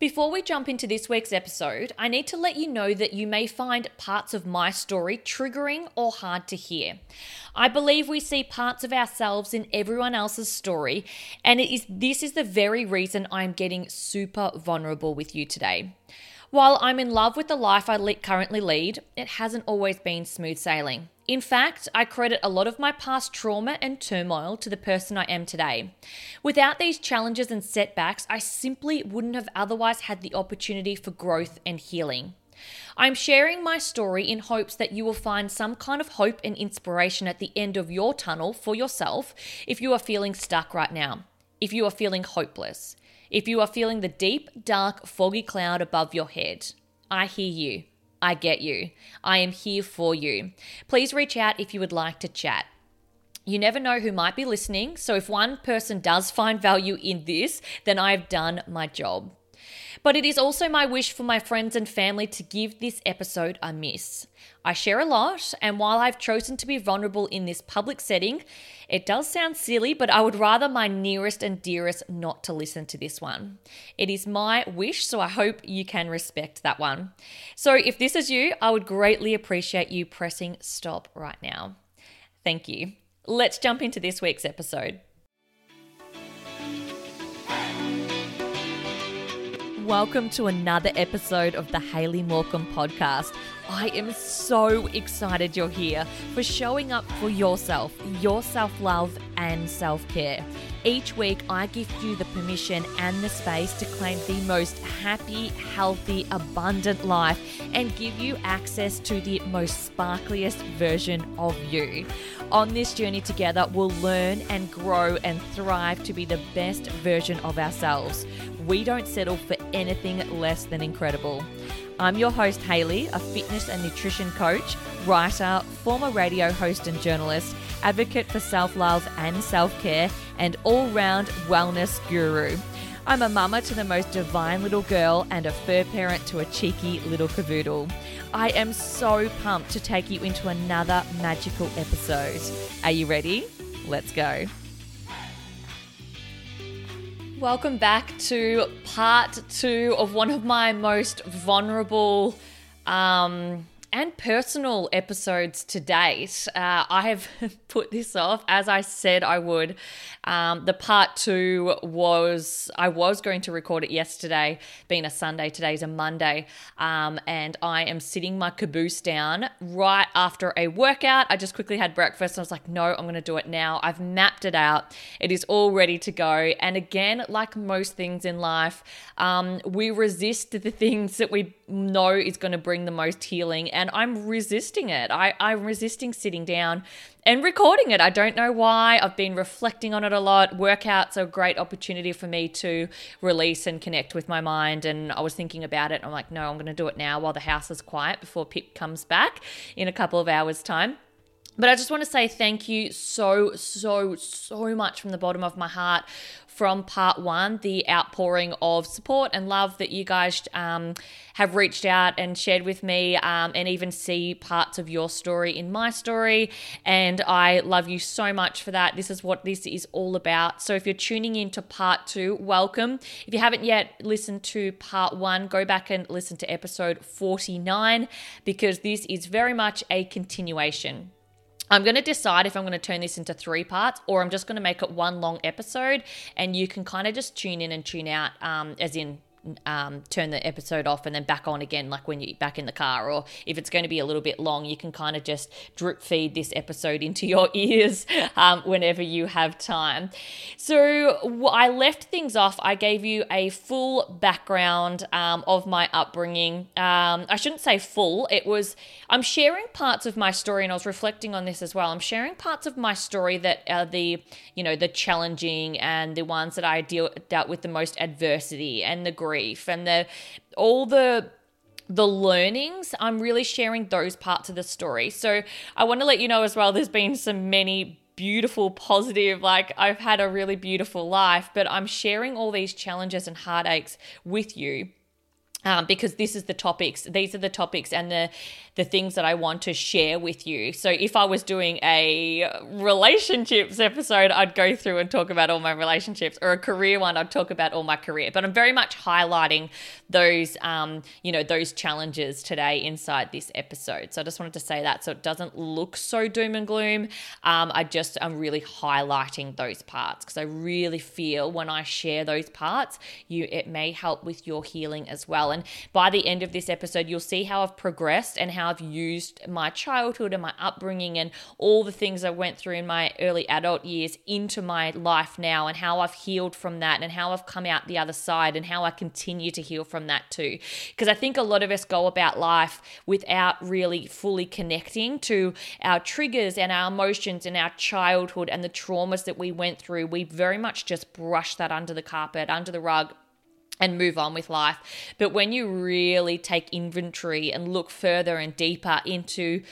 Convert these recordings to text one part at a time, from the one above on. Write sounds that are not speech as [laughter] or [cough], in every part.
Before we jump into this week's episode, I need to let you know that you may find parts of my story triggering or hard to hear. I believe we see parts of ourselves in everyone else's story, and it is this is the very reason I'm getting super vulnerable with you today. While I'm in love with the life I currently lead, it hasn't always been smooth sailing. In fact, I credit a lot of my past trauma and turmoil to the person I am today. Without these challenges and setbacks, I simply wouldn't have otherwise had the opportunity for growth and healing. I'm sharing my story in hopes that you will find some kind of hope and inspiration at the end of your tunnel for yourself if you are feeling stuck right now, if you are feeling hopeless, if you are feeling the deep, dark, foggy cloud above your head. I hear you. I get you. I am here for you. Please reach out if you would like to chat. You never know who might be listening, so if one person does find value in this, then I've done my job. But it is also my wish for my friends and family to give this episode a miss. I share a lot, and while I've chosen to be vulnerable in this public setting, it does sound silly, but I would rather my nearest and dearest not to listen to this one. It is my wish, so I hope you can respect that one. So if this is you, I would greatly appreciate you pressing stop right now. Thank you. Let's jump into this week's episode. Welcome to another episode of the Hayley Morecambe podcast. I am so excited you're here for showing up for yourself, your self love, and self care. Each week, I give you the permission and the space to claim the most happy, healthy, abundant life and give you access to the most sparkliest version of you. On this journey together, we'll learn and grow and thrive to be the best version of ourselves. We don't settle for anything less than incredible. I'm your host, Haley, a fitness and nutrition coach, writer, former radio host and journalist, advocate for self love and self care, and all round wellness guru. I'm a mama to the most divine little girl and a fur parent to a cheeky little cavoodle. I am so pumped to take you into another magical episode. Are you ready? Let's go. Welcome back to part two of one of my most vulnerable um, and personal episodes to date. Uh, I have [laughs] put this off as I said I would. Um, the part two was I was going to record it yesterday, being a Sunday. Today's a Monday, um, and I am sitting my caboose down right after a workout. I just quickly had breakfast. And I was like, no, I'm going to do it now. I've mapped it out. It is all ready to go. And again, like most things in life, um, we resist the things that we know is going to bring the most healing and i'm resisting it. I, i'm resisting sitting down and recording it. I don't know why. I've been reflecting on it a lot. Workouts are a great opportunity for me to release and connect with my mind and i was thinking about it i'm like no i'm going to do it now while the house is quiet before pip comes back in a couple of hours time. But I just want to say thank you so, so, so much from the bottom of my heart from part one, the outpouring of support and love that you guys um, have reached out and shared with me, um, and even see parts of your story in my story. And I love you so much for that. This is what this is all about. So if you're tuning in to part two, welcome. If you haven't yet listened to part one, go back and listen to episode 49 because this is very much a continuation. I'm going to decide if I'm going to turn this into three parts or I'm just going to make it one long episode and you can kind of just tune in and tune out, um, as in um, turn the episode off and then back on again, like when you're back in the car. Or if it's going to be a little bit long, you can kind of just drip feed this episode [laughs] into your ears um, whenever you have time. So I left things off. I gave you a full background um, of my upbringing. Um, I shouldn't say full, it was, I'm sharing parts of my story, and I was reflecting on this as well. I'm sharing parts of my story that are the, you know, the challenging and the ones that I deal, dealt with the most adversity and the grief grief and the all the the learnings, I'm really sharing those parts of the story. So I want to let you know as well, there's been some many beautiful, positive, like I've had a really beautiful life, but I'm sharing all these challenges and heartaches with you um, because this is the topics these are the topics and the the things that i want to share with you. So if i was doing a relationships episode i'd go through and talk about all my relationships or a career one i'd talk about all my career. But i'm very much highlighting those um, you know those challenges today inside this episode. So i just wanted to say that so it doesn't look so doom and gloom. Um, i just i'm really highlighting those parts because i really feel when i share those parts you it may help with your healing as well. And by the end of this episode, you'll see how I've progressed and how I've used my childhood and my upbringing and all the things I went through in my early adult years into my life now and how I've healed from that and how I've come out the other side and how I continue to heal from that too. Because I think a lot of us go about life without really fully connecting to our triggers and our emotions and our childhood and the traumas that we went through. We very much just brush that under the carpet, under the rug, and move on with life. But when you really take inventory and look further and deeper into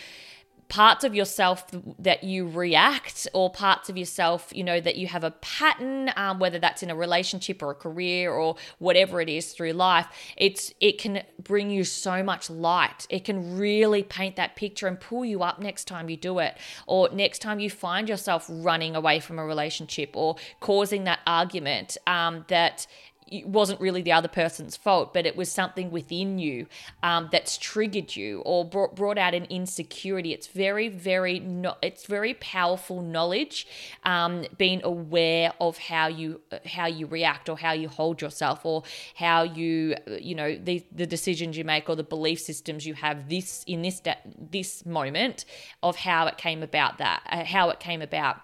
parts of yourself that you react or parts of yourself you know that you have a pattern um, whether that's in a relationship or a career or whatever it is through life it's it can bring you so much light it can really paint that picture and pull you up next time you do it or next time you find yourself running away from a relationship or causing that argument um, that it wasn't really the other person's fault, but it was something within you um, that's triggered you or brought, brought out an insecurity. It's very, very, no, it's very powerful knowledge. Um, being aware of how you how you react or how you hold yourself or how you you know the the decisions you make or the belief systems you have this in this this moment of how it came about that uh, how it came about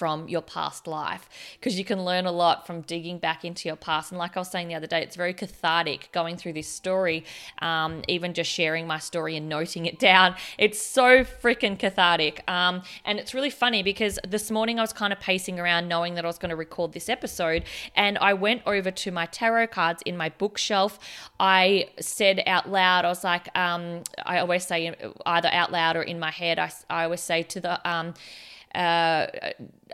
from your past life because you can learn a lot from digging back into your past. And like I was saying the other day, it's very cathartic going through this story, um, even just sharing my story and noting it [laughs] down. It's so freaking cathartic. Um, and it's really funny because this morning I was kind of pacing around knowing that I was going to record this episode. And I went over to my tarot cards in my bookshelf. I said out loud, I was like, um, I always say either out loud or in my head, I, I always say to the, um, uh,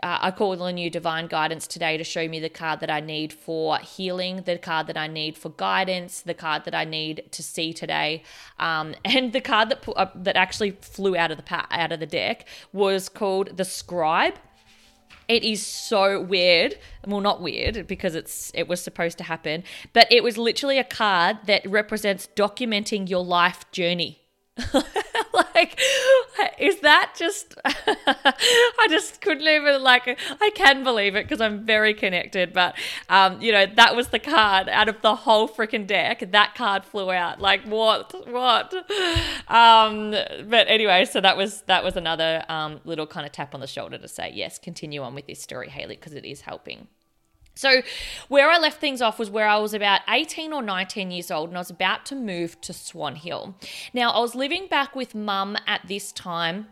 I call on you divine guidance today to show me the card that I need for healing, the card that I need for guidance, the card that I need to see today, um, [laughs] and the card that uh, that actually flew out of the pa- out of the deck was called the Scribe. It is so weird. Well, not weird because it's it was supposed to happen, but it was literally a card that represents documenting your life journey. [laughs] like is that just [laughs] i just couldn't even like i can believe it because i'm very connected but um you know that was the card out of the whole freaking deck. That card flew out. Like what what? Um but anyway so that was that was another um little kind of tap on the shoulder to say yes continue on with this story haley because it is helping so, where I left things off was where I was about 18 or 19 years old and I was about to move to Swan Hill. Now, I was living back with mum at this time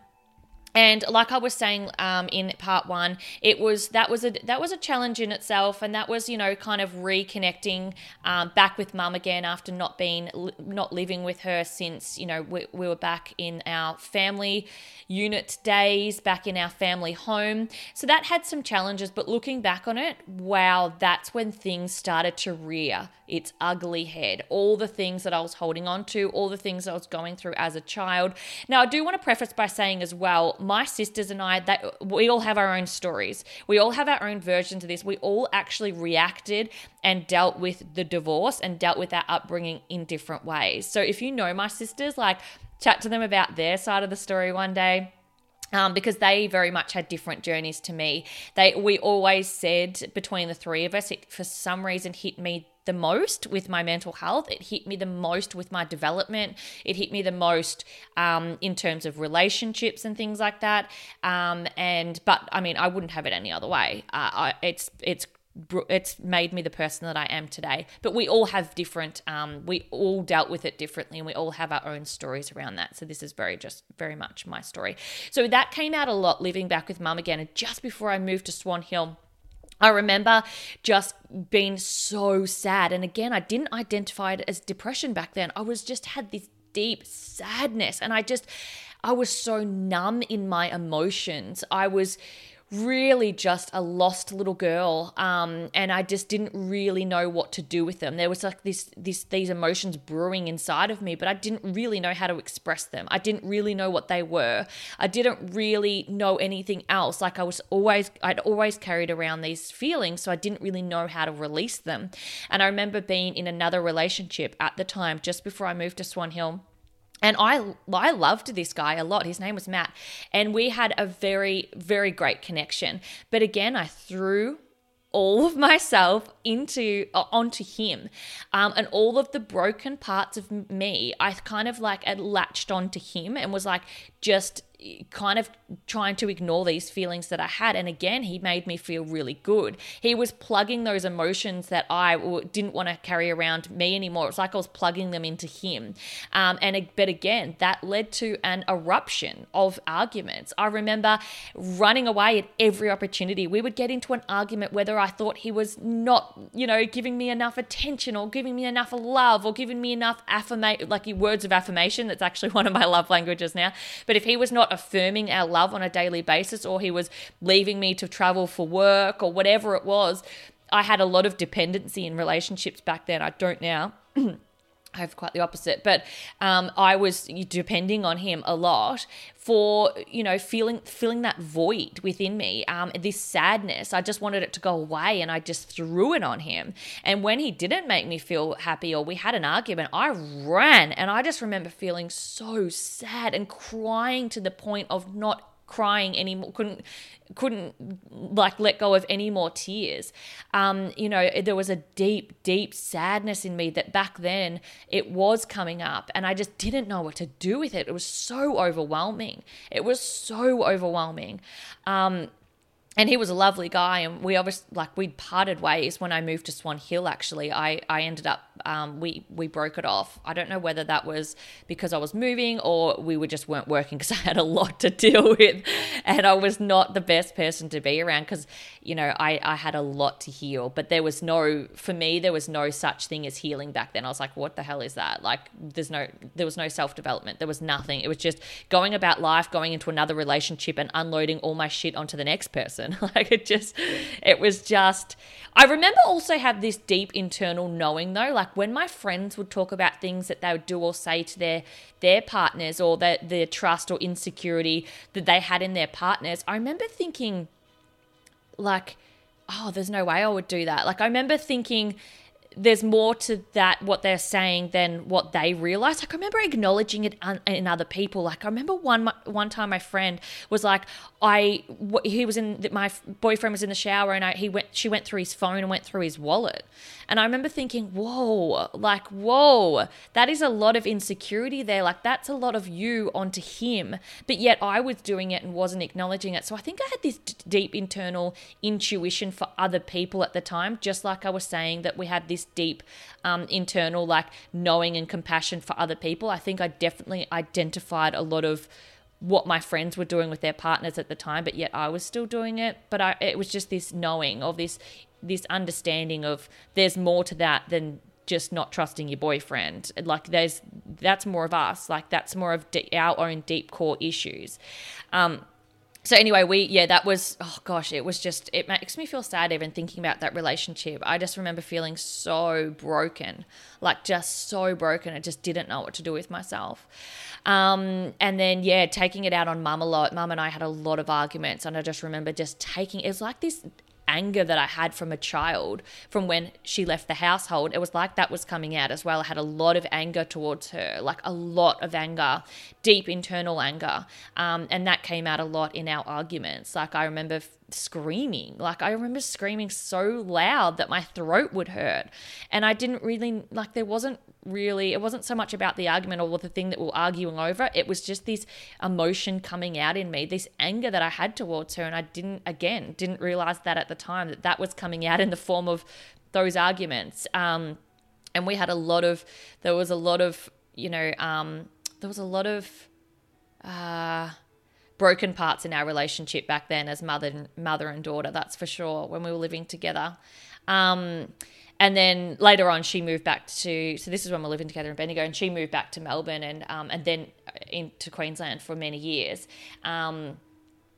and like I was saying um, in part one, it was that was a that was a challenge in itself, and that was you know kind of reconnecting um, back with mum again after not being not living with her since you know we, we were back in our family unit days, back in our family home. So that had some challenges, but looking back on it, wow, that's when things started to rear its ugly head. All the things that I was holding on to, all the things I was going through as a child. Now, I do want to preface by saying as well, my sisters and I, that we all have our own stories. We all have our own versions of this. We all actually reacted and dealt with the divorce and dealt with our upbringing in different ways. So if you know my sisters, like chat to them about their side of the story one day um, because they very much had different journeys to me. They we always said between the three of us, it for some reason hit me the most with my mental health. It hit me the most with my development. It hit me the most um, in terms of relationships and things like that. Um, and but I mean, I wouldn't have it any other way. Uh, I, it's it's it's made me the person that I am today. But we all have different, um, we all dealt with it differently, and we all have our own stories around that. So this is very just very much my story. So that came out a lot living back with mum again, and just before I moved to Swan Hill. I remember just being so sad. And again, I didn't identify it as depression back then. I was just had this deep sadness. And I just, I was so numb in my emotions. I was really just a lost little girl um, and i just didn't really know what to do with them. There was like this this these emotions brewing inside of me but i didn't really know how to express them. I didn't really know what they were. I didn't really know anything else. Like i was always i'd always carried around these feelings so i didn't really know how to release them. And i remember being in another relationship at the time just before i moved to swan hill and I I loved this guy a lot. His name was Matt, and we had a very very great connection. But again, I threw all of myself into onto him um, and all of the broken parts of me i kind of like latched onto him and was like just kind of trying to ignore these feelings that I had. And again, he made me feel really good. He was plugging those emotions that I didn't want to carry around me anymore. It was like I was plugging them into him. Um, and but again, that led to an eruption of arguments. I remember running away at every opportunity. We would get into an argument whether I thought he was not, you know, giving me enough attention or giving me enough love or giving me enough affirmation, like words of affirmation. That's actually [laughs] one of my love languages now. But if he was not affirming our love on a daily basis or he was leaving me to travel for work or whatever it was. I had a lot of dependency in relationships back then. I don't now. [clears throat] I have quite the opposite, but um, I was depending on him a lot for you know feeling feeling that void within me, um, this sadness. I just wanted it to go away, and I just threw it on him. And when he didn't make me feel happy, or we had an argument, I ran, and I just remember feeling so sad and crying to the point of not crying anymore couldn't couldn't like let go of any more tears. Um you know there was a deep deep sadness in me that back then it was coming up and i just didn't know what to do with it. It was so overwhelming. It was so overwhelming. Um and he was a lovely guy and we obviously like we'd parted ways when i moved to swan hill actually. I i ended up um, we we broke it off. I don't know whether that was because i was moving or we were just weren't working because [laughs] i had a lot to deal with and i was not the best person to be around because you know I, I had a lot to heal. But there was no for me there was no such thing as healing back then. I was like what the hell is that? Like there's no there was no self-development. There was nothing. It was just going about life going into another relationship and unloading all my shit onto the next person person. [laughs] like it just, it was just. I remember also have this deep internal knowing though, like when my friends would talk about things that they would do or say to their their partners or their their trust or insecurity that they had in their partners. I remember thinking, like, oh, there's no way I would do that. Like I remember thinking there's more to that what they're saying than what they realize. Like I remember acknowledging it in other people. Like I remember one one time my friend was like, I he was in my boyfriend was in the shower and I he went she went through his phone and went through his wallet, and I remember thinking, whoa, like whoa, that is a lot of insecurity there. Like that's a lot of you onto him, but yet I was doing it and wasn't acknowledging it. So I think I had this d- deep internal intuition for other people at the time, just like I was saying that we had this deep um, internal like knowing and compassion for other people. I think I definitely identified a lot of what my friends were doing with their partners at the time, but yet I was still doing it. But I, it was just this knowing of this this understanding of there's more to that than just not trusting your boyfriend. Like there's that's more of us. Like that's more of our own deep core issues. Um, so anyway, we yeah, that was oh gosh, it was just it makes me feel sad even thinking about that relationship. I just remember feeling so broken, like just so broken. I just didn't know what to do with myself. Um, and then yeah, taking it out on mum a lot. Mum and I had a lot of arguments, and I just remember just taking it's like this anger that I had from a child from when she left the household. It was like that was coming out as well. I had a lot of anger towards her, like a lot of anger, deep internal anger. Um, and that came out a lot in our arguments. Like I remember screaming. Like I remember screaming so loud that my throat would hurt. And I didn't really like there wasn't really it wasn't so much about the argument or the thing that we are arguing over. It was just this emotion coming out in me, this anger that I had towards her and I didn't again didn't realize that at the time that that was coming out in the form of those arguments. Um and we had a lot of there was a lot of, you know, um there was a lot of uh broken parts in our relationship back then as mother and, mother and daughter. That's for sure. When we were living together. Um, and then later on, she moved back to. So this is when we're living together in Bendigo, and she moved back to Melbourne and um, and then into Queensland for many years. Um,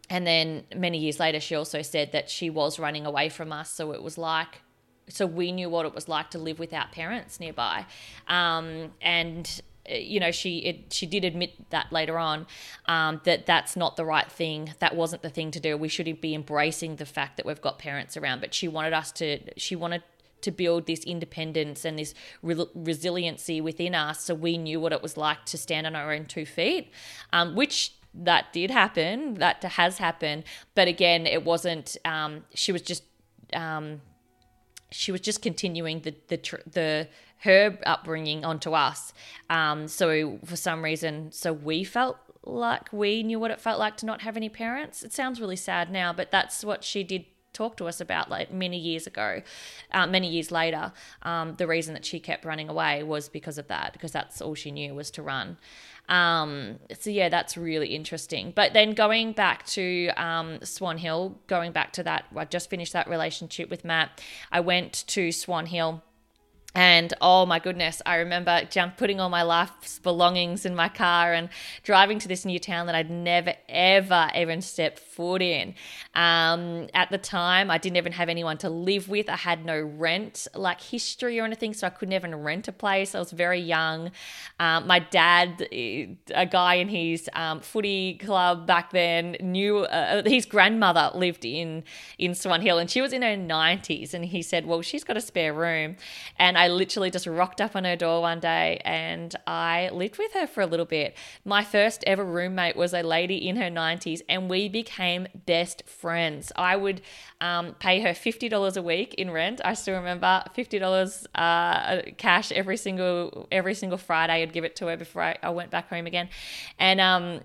and then many years later, she also said that she was running away from us. So it was like, so we knew what it was like to live without parents nearby. Um, and you know she it, she did admit that later on um, that that's not the right thing. That wasn't the thing to do. We should be embracing the fact that we've got parents around. But she wanted us to she wanted to build this independence and this re- resiliency within us. So we knew what it was like to stand on our own two feet um, which that did happen. That has happened. But again it wasn't um, she was just um, she was just continuing the the the her upbringing onto us. Um, so for some reason, so we felt like we knew what it felt like to not have any parents. It sounds really sad now, but that's what she did talk to us about like many years ago, uh, many years later. Um, the reason that she kept running away was because of that, because that's all she knew was to run. Um, so yeah, that's really interesting. But then going back to um, Swan Hill, going back to that, I just finished that relationship with Matt. I went to Swan Hill and oh my goodness, I remember jump putting all my life's belongings in my car and driving to this new town that I'd never, ever, even stepped foot in. Um, at the time, I didn't even have anyone to live with. I had no rent like history or anything, so I couldn't even rent a place. I was very young. Um, my dad, a guy in his um, footy club back then, knew uh, his grandmother lived in in Swan Hill, and she was in her nineties. And he said, "Well, she's got a spare room," and I literally just rocked up on her door one day and I lived with her for a little bit. My first ever roommate was a lady in her 90s and we became best friends. I would um, pay her $50 a week in rent. I still remember $50 uh, cash every single every single Friday. I'd give it to her before I, I went back home again. And um,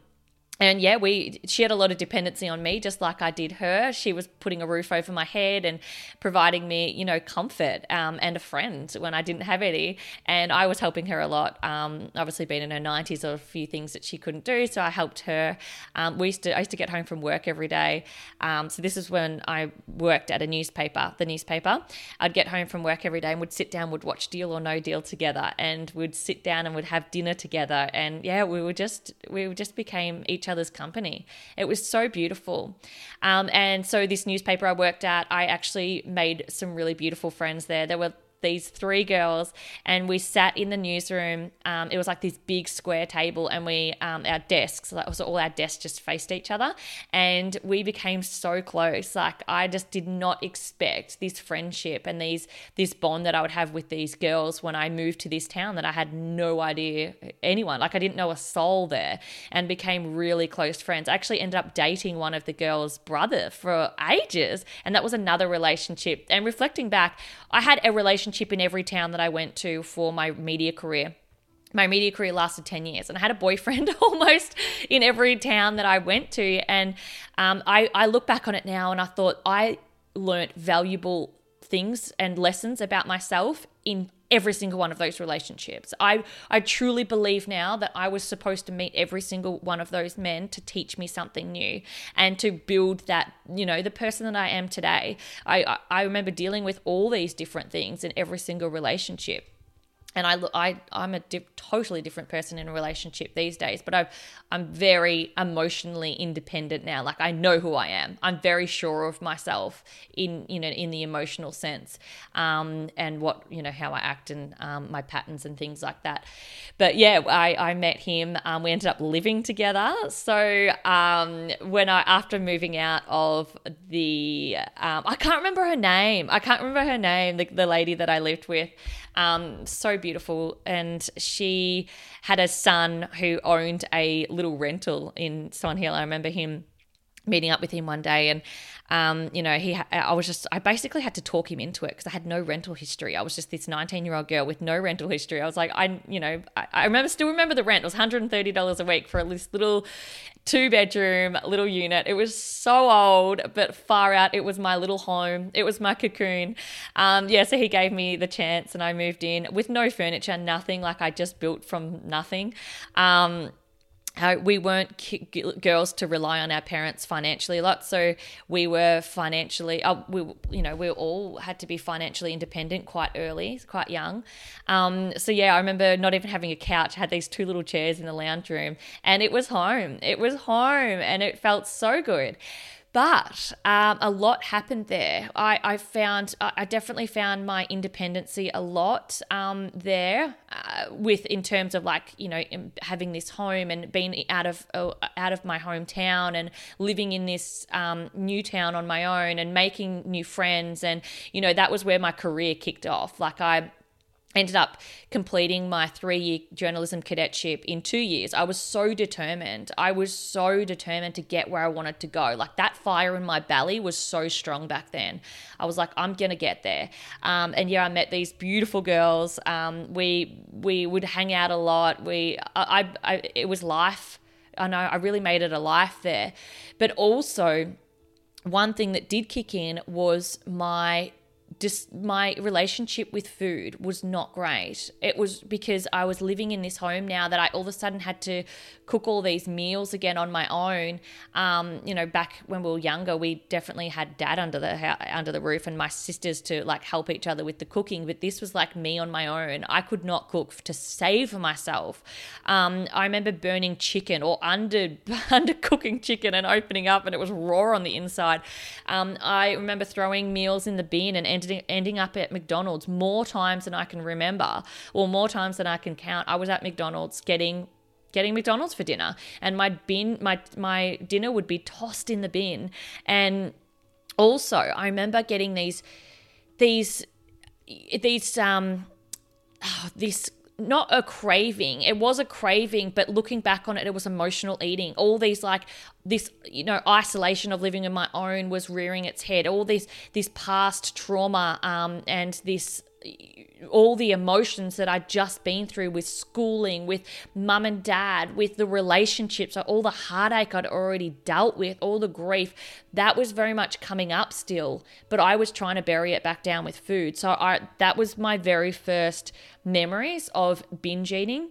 and yeah, we she had a lot of dependency on me, just like I did her. She was putting a roof over my head and providing me, you know, comfort um, and a friend when I didn't have any. And I was helping her a lot. Um, obviously, being in her nineties, there were a few things that she couldn't do, so I helped her. Um, we used to I used to get home from work every day. Um, so this is when I worked at a newspaper, the newspaper. I'd get home from work every day and would sit down, would watch Deal or No Deal together, and would sit down and would have dinner together. And yeah, we were just we just became each other's company. It was so beautiful. Um, and so, this newspaper I worked at, I actually made some really beautiful friends there. There were these three girls, and we sat in the newsroom. Um, it was like this big square table, and we um, our desks, that was all our desks, just faced each other, and we became so close. Like I just did not expect this friendship and these this bond that I would have with these girls when I moved to this town that I had no idea anyone. Like I didn't know a soul there, and became really close friends. I actually ended up dating one of the girls' brother for ages, and that was another relationship. And reflecting back, I had a relationship relationship in every town that I went to for my media career. My media career lasted 10 years, and I had a boyfriend [laughs] almost in every town that I went to. And um, I, I look back on it now and I thought I learnt valuable things and lessons about myself in every single one of those relationships. I I truly believe now that I was supposed to meet every single one of those men to teach me something new and to build that, you know, the person that I am today. I I remember dealing with all these different things in every single relationship and I, I I'm a totally different person in a relationship these days, but I've, I'm very emotionally independent now. Like I know who I am. I'm very sure of myself in you know in the emotional sense, um, and what you know how I act and um, my patterns and things like that. But yeah, I, I met him. Um, we ended up living together. So um, when I after moving out of the um, I can't remember her name. I can't remember her name. The, the lady that I lived with. Um, so beautiful. And she had a son who owned a little rental in Swan Hill. I remember him meeting up with him one day and um, you know he i was just i basically had to talk him into it because i had no rental history. I was just this 19 year old girl with no rental history. I was like i you know I, I, remember still remember the rent. It was $130 a week for this little two bedroom little unit. It was so old but far out. It was my little home. It was my cocoon. Um, yeah so he gave me the chance and i moved in with no furniture nothing. Like i just built from nothing. Um, how we weren't girls to rely on our parents financially a lot. So we were financially uh, we you know we all had to be financially independent quite early quite young. Um, so yeah i remember not even having a couch had these two little chairs in the lounge room and it was home. It was home and it felt so good but um, a lot happened there. I, I found, I definitely found my independency a lot um, there, uh, with in terms of like you know having this home and being out of uh, out of my hometown and living in this um, new town on my own and making new friends and you know that was where my career kicked off. Like I ended up completing my three year journalism cadetship in two years. I was so determined. I was so determined to get where I wanted to go. Like that fire in my belly was so strong back then. I was like, I'm gonna get there. Um, and yeah, I met these beautiful girls. Um, we we would hang out a lot. We I, I, I it was life. I know I really made it a life there. But also one thing that did kick in was my just my relationship with food was not great. It was because I was living in this home now that I all of a sudden had to cook all these meals again on my own. Um, you know, back when we were younger, we definitely had dad under the under the roof and my sisters to like help each other with the cooking. But this was like me on my own. I could not cook to save myself. Um, I remember burning chicken or [laughs] under cooking chicken and opening up, and it was raw on the inside. Um, I remember throwing meals in the bin and ending up at McDonald's more times than I can remember, or more times than I can count. I was at McDonald's getting getting McDonald's for dinner and my bin my my dinner would be tossed in the bin and also I remember getting these these these um oh, this not a craving it was a craving but looking back on it it was emotional eating all these like this you know isolation of living in my own was rearing its head all this this past trauma um and this all the emotions that I'd just been through with schooling, with mum and dad, with the relationships, all the heartache I'd already dealt with, all the grief, that was very much coming up still. But I was trying to bury it back down with food. So I that was my very first memories of binge eating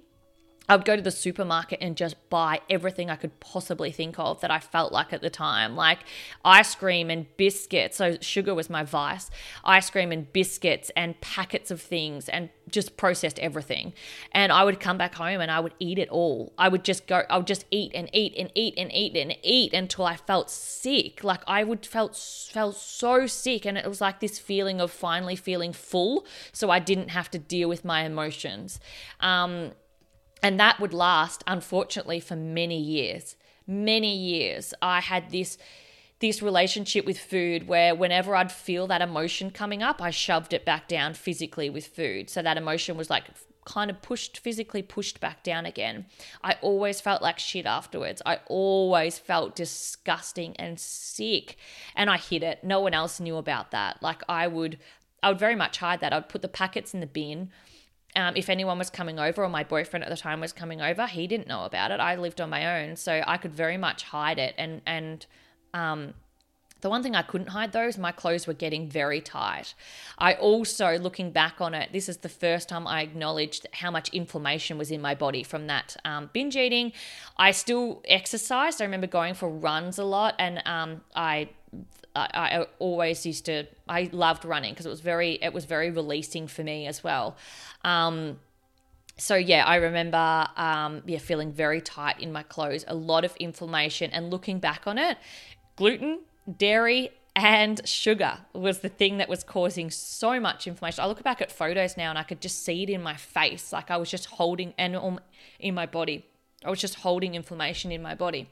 I would go to the supermarket and just buy everything I could possibly think of that I felt like at the time, like ice cream and biscuits. So, sugar was my vice ice cream and biscuits and packets of things and just processed everything. And I would come back home and I would eat it all. I would just go, I would just eat and eat and eat and eat and eat until I felt sick. Like I would felt, felt so sick. And it was like this feeling of finally feeling full. So I didn't have to deal with my emotions. Um, and that would last, unfortunately, for many years. Many years. I had this this relationship with food where whenever I'd feel that emotion coming up, I shoved it back down physically with food. So that emotion was like kind of pushed physically pushed back down again. I always felt like shit afterwards. I always felt disgusting and sick and I hid it. No one else knew about that. Like I would I would very much hide that. I'd put the packets in the bin um, if anyone was coming over or my boyfriend at the time was coming over, he didn't know about it. I lived on my own, so I could very much hide it. And and um, the one thing I couldn't hide though is my clothes were getting very tight. I also, looking back on it, this is the first time I acknowledged how much inflammation was in my body from that um, binge eating. I still exercised. I remember going for runs a lot, and um, I I, I, always used to I loved running because it was very it was very releasing for me as well. Um, so yeah, I remember um, yeah feeling very tight in my clothes, a lot of inflammation, and looking back on it, gluten, dairy, and sugar was the thing that was causing so much inflammation. I look back at photos now and I could just see it in my face, like I was just holding and in my body. I was just holding inflammation in my body.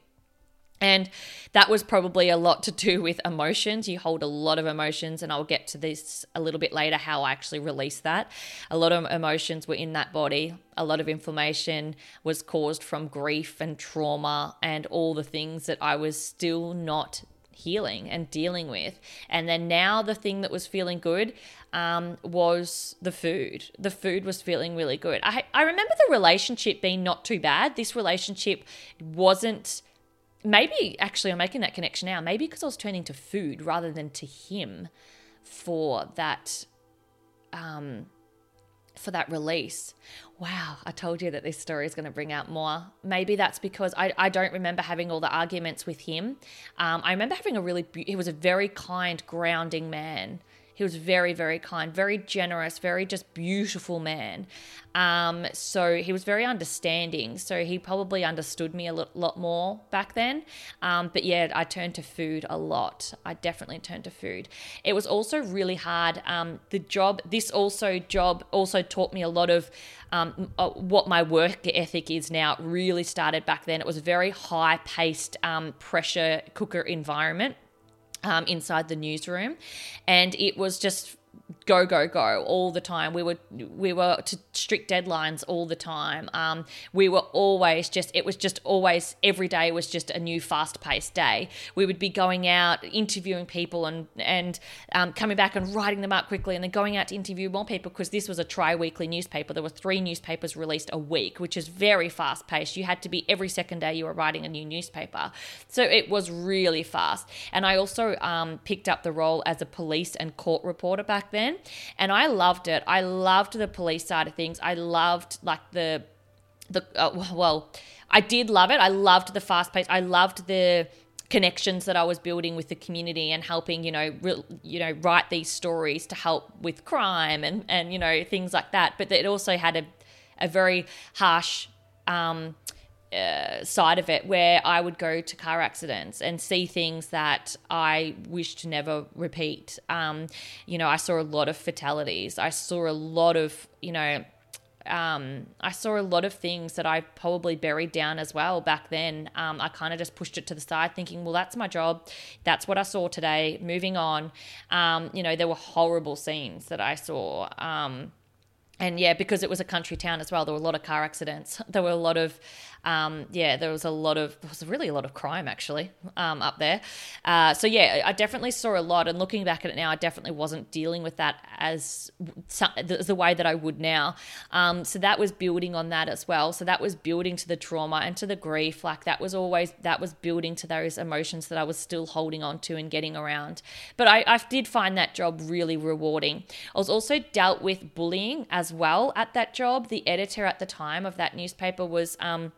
And that was probably a lot to do with emotions. You hold a lot of emotions, and I'll get to this a little bit later how I actually release that. A lot of emotions were in that body. A lot of inflammation was caused from grief and trauma and all the things that I was still not healing and dealing with. And then now the thing that was feeling good um, was the food. The food was feeling really good. I, I remember the relationship being not too bad. This relationship wasn't maybe actually I'm making that connection now. Maybe because I was turning to food rather than to him for that um, for that release. Wow, I told you that this story is going to bring out more. Maybe that's because I, I don't remember having all the arguments with him. Um, I remember having a really, he was a very kind, grounding man. He was very, very kind, very generous, very just beautiful man. Um, so he was very understanding. So he probably understood me a lot, more back then. Um, but yeah, I turned to food a lot. I definitely turned to food. It was also really hard. Um, the job, this also job also taught me a lot of um, uh, what my work ethic is now. Really started back then. It was a very high paced um, pressure cooker environment um, inside the newsroom, and it was just go go go all the time. We were we were to strict deadlines all the time. Um, we were always just it was just always every day was just a new fast paced day. We would be going out interviewing people and and um, coming back and writing them up quickly and then going out to interview more people because this was a tri-weekly newspaper. There were three newspapers released a week which is very fast paced. You had to be every second day you were writing a new newspaper. So it was really fast. And i also um, picked up the role as a police and court reporter back then then. And I loved it. I loved the police side of things. I loved like the the uh, well, I did love it. I loved the fast pace. I loved the connections that I was building with the community and helping, you know, re- you know, write these stories to help with crime and and you know things like that. But it also had a a very harsh um, uh, side of it where I would go to car accidents and see things that I wish to never repeat. Um, you know, I saw a lot of fatalities. I saw a lot of, you know, um, I saw a lot of things that I probably buried down as well back then. Um, I kind of just pushed it to the side, thinking, well, that's my job. That's what I saw today. Moving on. Um, you know, there were horrible scenes that I saw. Um, and yeah, because it was a country town as well, there were a lot of car accidents. [laughs] There were a lot of um, yeah, there was a lot of, there was really a lot of crime actually um, up there. Uh, so yeah, I definitely saw a lot. And looking back at it now, I definitely wasn't dealing with that as the, way that I would now. Um, so that was building on that as well. So that was building to the trauma and to the grief. Like that was always, that was building to those emotions that I was still holding on to and getting around. But I, I did find that job really rewarding. I was also dealt with bullying as well at that job. The editor at the time of that newspaper was, um,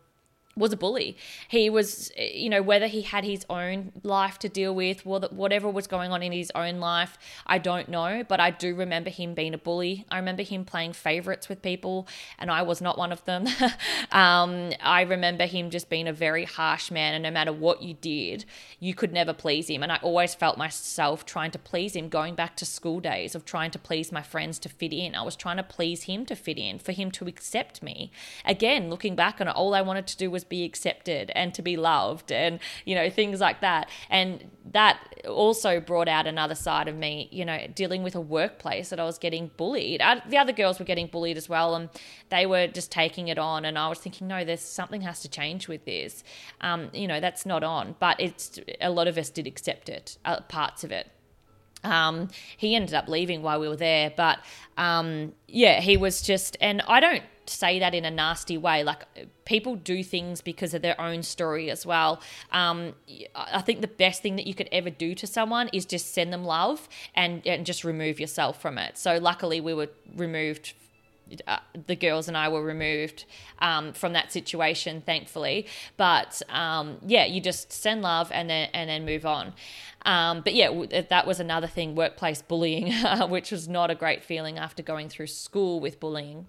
was a bully. He was, you know, whether he had his own life to deal with, whatever was going on in his own life, I don't know. But I do remember him being a bully. I remember him playing favorites with people, and I was not one of them. [laughs] um, I remember him just being a very harsh man, and no matter what you did, you could never please him. And I always felt myself trying to please him, going back to school days of trying to please my friends to fit in. I was trying to please him to fit in, for him to accept me. Again, looking back on it, all I wanted to do was was be accepted and to be loved and you know things like that. And that also brought out another side of me you know dealing with a workplace that I was getting bullied. I, the other girls were getting bullied as well and they were just taking it on and I was thinking no there's something has to change with this. Um, you know that's not on. But it's a lot of us did accept it uh, parts of it. Um, he ended up leaving while we were there, but um, yeah, he was just, and I don't say that in a nasty way. Like people do things because of their own story as well. Um, I think the best thing that you could ever do to someone is just send them love and, and just remove yourself from it. So luckily we were removed uh, the girls and I were removed um, from that situation, thankfully. But um, yeah, you just send love and then and then move on. Um, but yeah, that was another thing: workplace bullying, [laughs] which was not a great feeling after going through school with bullying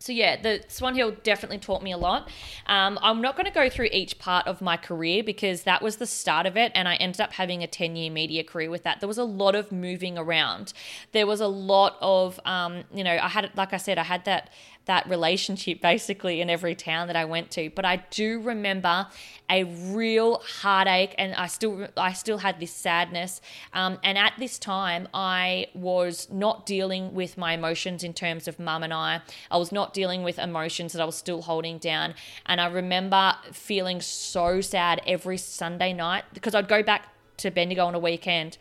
so yeah, the Swan Hill definitely taught me a lot. Um, I'm not going to go through each part of my career because that was the start of it, and I ended up having a 10 year media career with that. There was a lot of moving around. There was a lot of, um, you know, I had, like I said, I had that that relationship basically in every town that I went to. But I do remember a real heartache, and I still I still had this sadness. Um, and at this time, I was not dealing with my emotions in terms of mum and I. I was not dealing with emotions that I was still holding down. And I remember feeling so sad every Sunday night because I'd go back to Bendigo on a weekend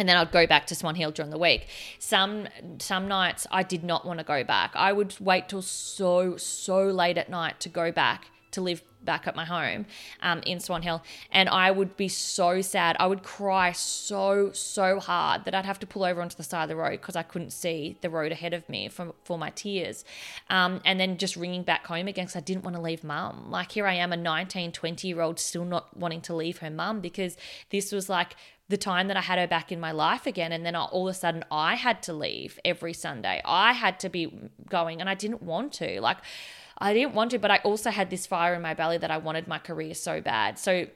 and then I'd go back to Swan Hill during the week. Some some nights I did not want to go back. I would wait till so so late at night to go back to live back at my home um, in Swan Hill, and I would be so sad. I would cry so so hard that I'd have to pull over onto the side of the road because I couldn't see the road ahead of me for for my tears, um, and then just ringing back home again because I didn't want to leave mum. Like here I am, a 19, 20 year old still not wanting to leave her mum because this was like the time that I had her back in my life again. And then all of a sudden, I had to leave every Sunday. I had to be going, and I didn't want to. Like, I didn't want to, but I also had this fire in my belly that I wanted my career so bad. So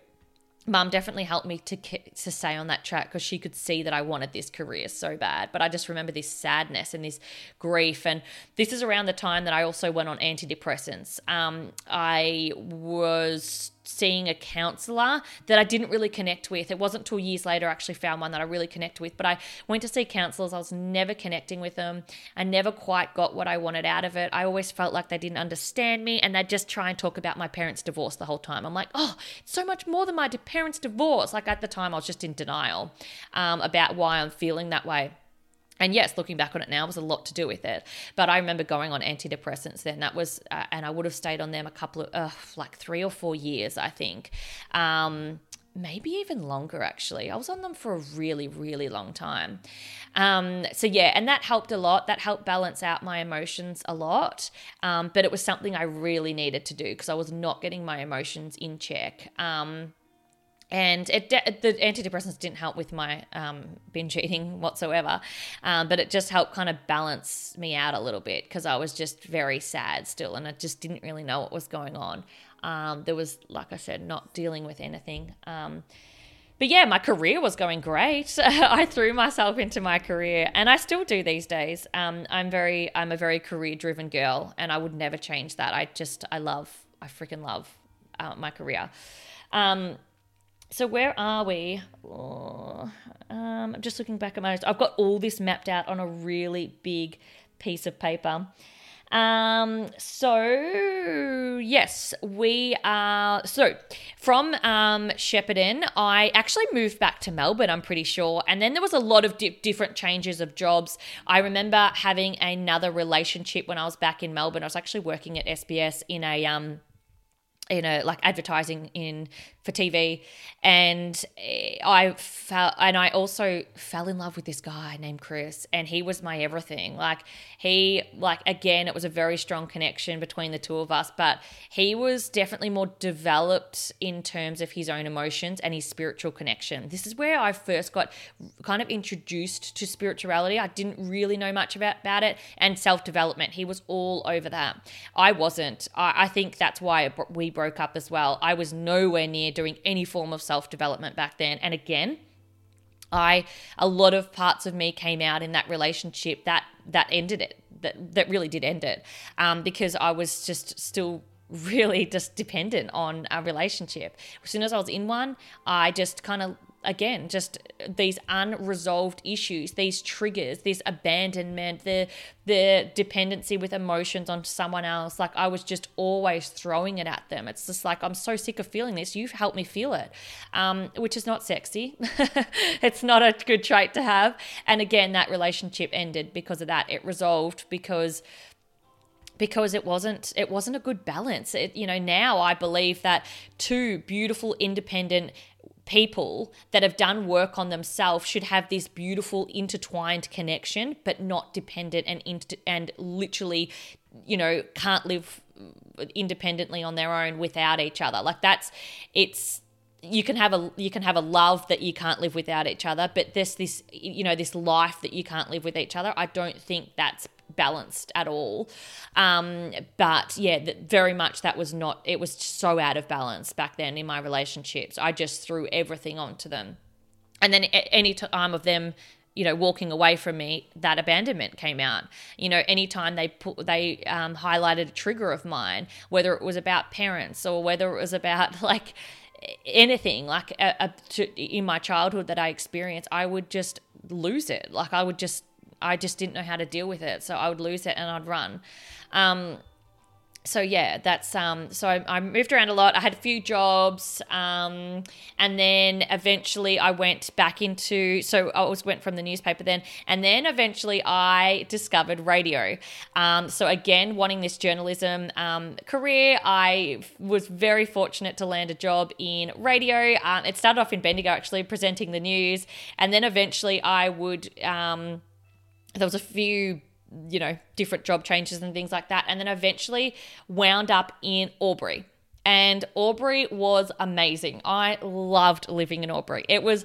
mum definitely helped me to to stay on that track because she could see that I wanted this career so bad. But I just remember this sadness and this grief, and this is around the time that I also went on antidepressants. Um, I was seeing a counselor that I didn't really connect with. It wasn't until years later I actually found one that I really connected with. But I went to see counselors. I was never connecting with them. I never quite got what I wanted out of it. I always felt like they didn't understand me and they'd just try and talk about my parents' divorce the whole time. I'm like, oh, it's so much more than my parents' divorce. Like at the time, I was just in denial um, about why I'm feeling that way. And yes, looking back on it now, was a lot to do with it. But I remember going on antidepressants then. That was, uh, and I would have stayed on them a couple of, uh, like three or four years, I think. Um, maybe even longer, actually. I was on them for a really, really long time. Um, so, yeah, and that helped a lot. That helped balance out my emotions a lot. Um, but it was something I really needed to do because I was not getting my emotions in check. Um, and it the antidepressants didn't help with my um, binge eating whatsoever, um, but it just helped kind of balance me out a little bit because I was just very sad still, and I just didn't really know what was going on. Um, there was, like I said, not dealing with anything. Um, but yeah, my career was going great. [laughs] I threw myself into my career, and I still do these days. Um, I'm very, I'm a very career driven girl, and I would never change that. I just, I love, I freaking love uh, my career. Um, so where are we? Oh, um, I'm just looking back at my notes. I've got all this mapped out on a really big piece of paper. Um, so yes, we are. So from um, Shepparton, I actually moved back to Melbourne. I'm pretty sure, and then there was a lot of di- different changes of jobs. I remember having another relationship when I was back in Melbourne. I was actually working at SBS in a um in a like advertising in for TV, and eh, I felt, and I also fell in love with this guy named Chris, and he was my everything. Like he, like again, it was a very strong connection between the two of us, but he was definitely more developed in terms of his own emotions and his spiritual connection. This is where I first got kind of introduced to spirituality. I didn't really know much about about it, and self development. He was all over that. I wasn't. I, I think that's why we broke up as well. I was nowhere near doing any form of self development back then. And again, I a lot of parts of me came out in that relationship that that ended it that that really did end it um, because I was just still really just dependent on a relationship. As soon as I was in one, I just kind of again just these unresolved issues these triggers this abandonment the the dependency with emotions on someone else. Like i was just always throwing it at them. It's just like i'm so sick of feeling this. You've helped me feel it um, which is not sexy. [laughs] It's not a good trait to have. And again that relationship ended because of that. It resolved because because it wasn't it wasn't a good balance. It, you know now i believe that two beautiful independent people that have done work on themselves should have this beautiful intertwined connection but not dependent and inter- and literally you know can't live independently on their own without each other. Like that's it's you can have a you can have a love that you can't live without each other but this this you know this life that you can't live with each other i don't think that's balanced at all. Um, but yeah, very much that was not, it was so out of balance back then in my relationships. I just threw everything onto them. And then any time of them, you know, walking away from me, that abandonment came out. You know, anytime they put, they um, highlighted a trigger of mine, whether it was about parents or whether it was about [laughs] like, anything like a, a, to, in my childhood that I experienced, I would just lose it. Like I would just I just didn't know how to deal with it. So I would lose it and I'd run. Um, so yeah, that's um. So I, I, moved around a lot. I had a few jobs, um, and then eventually I went back into. So I was went from the newspaper then, and then eventually I discovered radio. Um, so again, wanting this journalism um, career, I was very fortunate to land a job in radio. Um, it started off in Bendigo actually, presenting the news, and then eventually I would um. There was a few you know, different job changes and things like that. And then eventually wound up in Albury. And Albury was amazing. I loved living in Albury. It was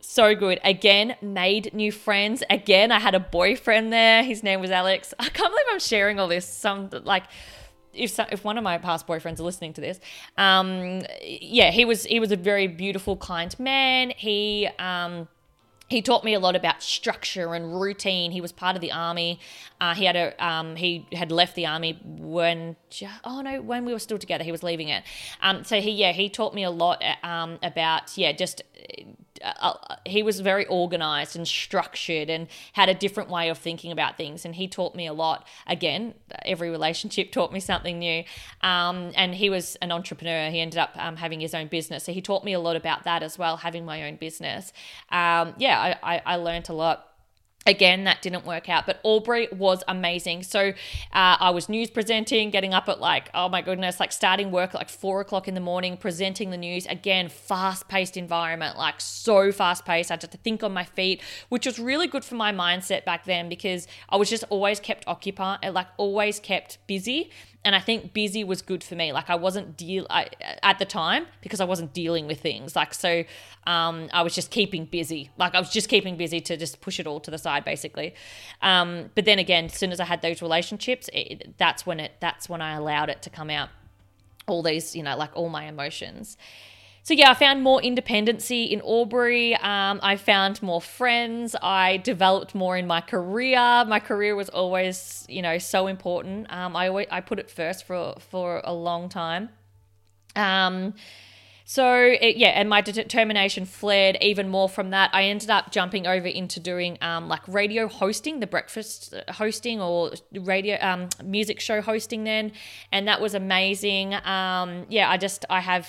so good. Again, made new friends. Again, I had a boyfriend there. His name was Alex. [laughs] I can't believe I'm sharing all this. Some like if if one of my past boyfriends are listening to this, um, yeah, he was he was a very beautiful, kind man. He um he taught me a lot about structure and routine. He was part of the army. Uh, he had a um, he had left the army when oh no when we were still together. He was leaving it. Um, so he yeah he taught me a lot um, about yeah just uh, uh, he was very organized and structured and had a different way of thinking about things. And he taught me a lot. Again, every relationship [laughs] taught me something new. Um, and he was an entrepreneur. He ended up um, having his own business. So he taught me a lot about that as well, having my own business. Um, yeah, I, I, I learned a lot Again, that didn't work out, but Albury was amazing. So uh, I was news presenting, getting up at like, oh my goodness, like starting work like four o'clock in the morning, presenting the news. Again, fast paced environment, like so fast paced. I had to think on my feet, which was really good for my mindset back then because I was just always kept occupied, like always kept busy and I think busy was good for me. Like I wasn't deal I, at the time because I wasn't dealing with things. Like so, um, I was just keeping busy. Like I was just keeping busy to just push it all to the side, basically. Um, but then again, as soon as I had those relationships, it, that's when it that's when I allowed it to come out. All these, you know, like all my emotions. So yeah, I found more independency in Albury. Um, I found more friends. I developed more in my career. My career was always, you know, so important. Um, I always, I put it first for for a long time. Um, so it, yeah, and my determination flared even more from that. I ended up jumping over into doing um, like radio hosting, the breakfast hosting or radio um, music show hosting then, and that was amazing. Um, yeah, I just I have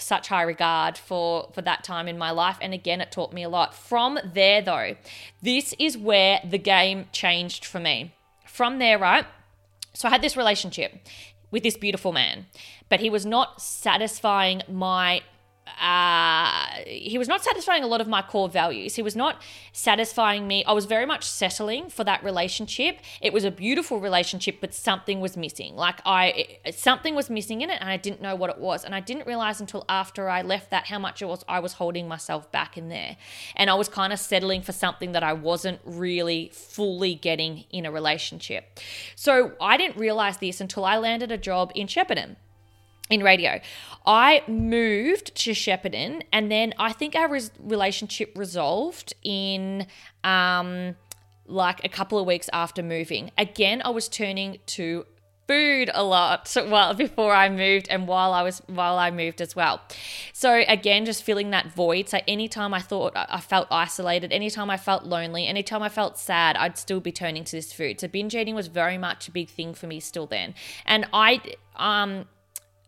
such high regard for for that time in my life. And again it taught me a lot. From there though this is where the game changed for me. From there right so i had this relationship with this beautiful man but he was not satisfying my uh, he was not satisfying a lot of my core values. He was not satisfying me. I was very much settling for that relationship. It was a beautiful relationship, but something was missing. Like I, something was missing in it, and I didn't know what it was. And I didn't realize until after I left that how much it was I was holding myself back in there, and I was kind of settling for something that I wasn't really fully getting in a relationship. So I didn't realize this until I landed a job in Shepparton in radio. I moved to Shepparton, and then I think our res- relationship resolved in um, like a couple of weeks after moving. Again, I was turning to food a lot [laughs] while before I moved and while I was while I moved as well. So again, just filling that void. So anytime I thought I felt isolated, anytime I felt lonely, anytime I felt sad, I'd still be turning to this food. So binge eating was very much a big thing for me still then. And I um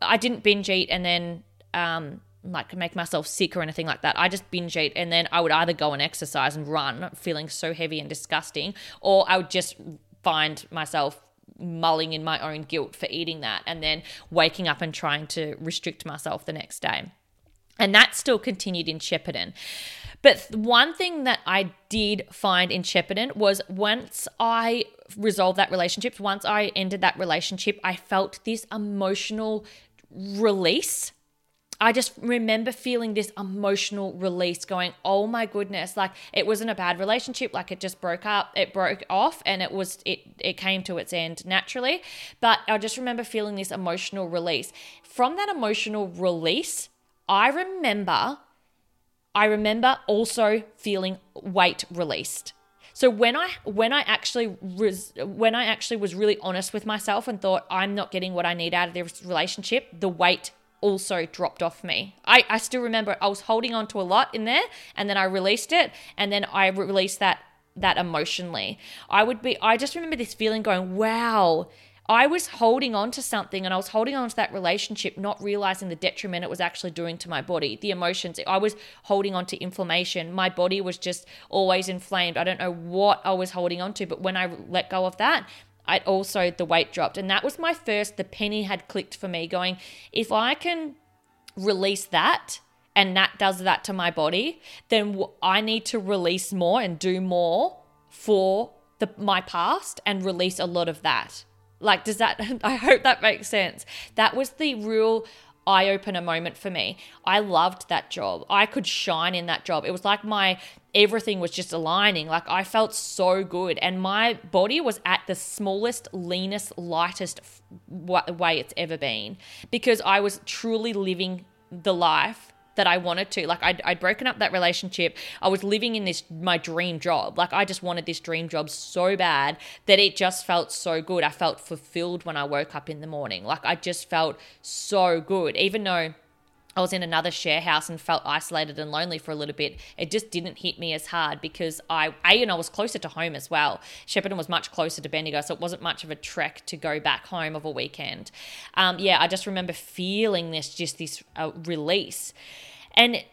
I didn't binge eat and then um, like make myself sick or anything like that. I just binge eat and then I would either go and exercise and run, feeling so heavy and disgusting, or I would just find myself mulling in my own guilt for eating that and then waking up and trying to restrict myself the next day. And that still continued in Shepparton. But one thing that I did find in Shepparton was once I resolved that relationship, once I ended that relationship, I felt this emotional release. I just remember feeling this emotional release going, oh my goodness, like it wasn't a bad relationship, like it just broke up, it broke off and it was it it came to its end naturally. But I just remember feeling this emotional release. From that emotional release, I remember I remember also feeling weight released. So when I when I actually was when I actually was really honest with myself and thought I'm not getting what I need out of this relationship, the weight also dropped off me. I, I still remember I was holding on to a lot in there and then I released it and then I released that that emotionally. I would be I just remember this feeling going, wow, I was holding on to something and I was holding on to that relationship, not realizing the detriment it was actually doing to my body, the emotions. I was holding on to inflammation. My body was just always inflamed. I don't know what I was holding on to, but when I let go of that, I also the weight dropped. And that was my first, the penny had clicked for me going, if I can release that and that does that to my body, then I need to release more and do more for the my past and release a lot of that. Like, does that, [laughs] I hope that makes sense. That was the real eye opener moment for me. I loved that job. I could shine in that job. It was like my everything was just aligning. Like I felt so good and my body was at the smallest, leanest, lightest way it's ever been because I was truly living the life that I wanted to. Like I'd, I'd broken up that relationship. I was living in this my dream job. Like I just wanted this dream job so bad that it just felt so good. I felt fulfilled when I woke up in the morning. Like I just felt so good, even though. I was in another share house and felt isolated and lonely for a little bit. It just didn't hit me as hard because I, A, and I was closer to home as well. Shepparton was much closer to Bendigo, so it wasn't much of a trek to go back home of a weekend. Um, yeah, I just remember feeling this, just this uh, release. And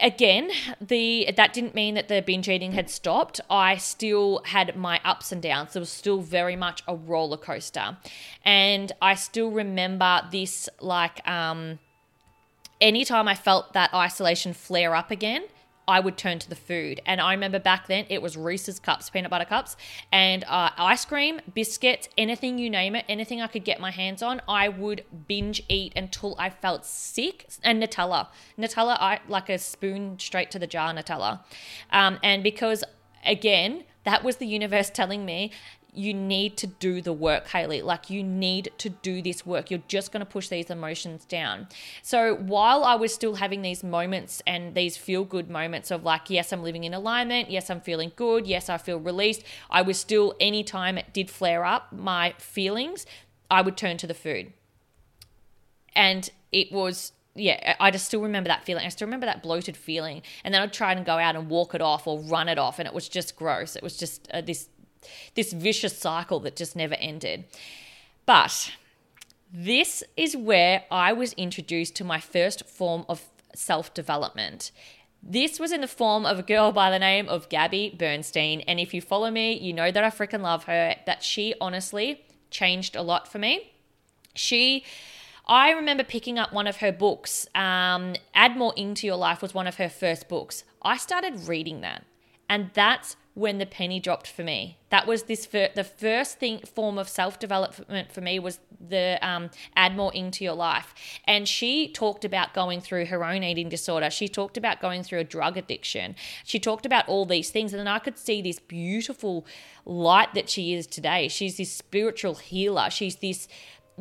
again, the that didn't mean that the binge eating had stopped. I still had my ups and downs. It was still very much a roller coaster. And I still remember this like um anytime I felt that isolation flare up again, I would turn to the food. And I remember back then it was Reese's cups, peanut butter cups, and uh, ice cream, biscuits, anything you name it, anything I could get my hands on, I would binge eat until I felt sick. And Nutella, Nutella, I like a spoon straight to the jar Nutella. Um, and because again, that was the universe telling me you need to do the work, Haley. Like, you need to do this work. You're just going to push these emotions down. So, while I was still having these moments and these feel good moments of like, yes, I'm living in alignment. Yes, I'm feeling good. Yes, I feel released. I was still, anytime it did flare up, my feelings, I would turn to the food. And it was yeah, I just still remember that feeling. I still remember that bloated feeling. And then I'd try and go out and walk it off or run it off. And it was just gross. It was just uh, this this vicious cycle that just never ended. But this is where I was introduced to my first form of self development. This was in the form of a girl by the name of Gabby Bernstein. And if you follow me, you know that I freaking love her, that she honestly changed a lot for me. She I remember picking up one of her books. Um, Add More Into Your Life was one of her first books. I started reading that, and that's when the penny dropped for me. That was this fir- the first thing form of self development for me was the um, add more into your life. And she talked about going through her own eating disorder. She talked about going through a drug addiction. She talked about all these things, and then I could see this beautiful light that she is today. She's this spiritual healer. She's this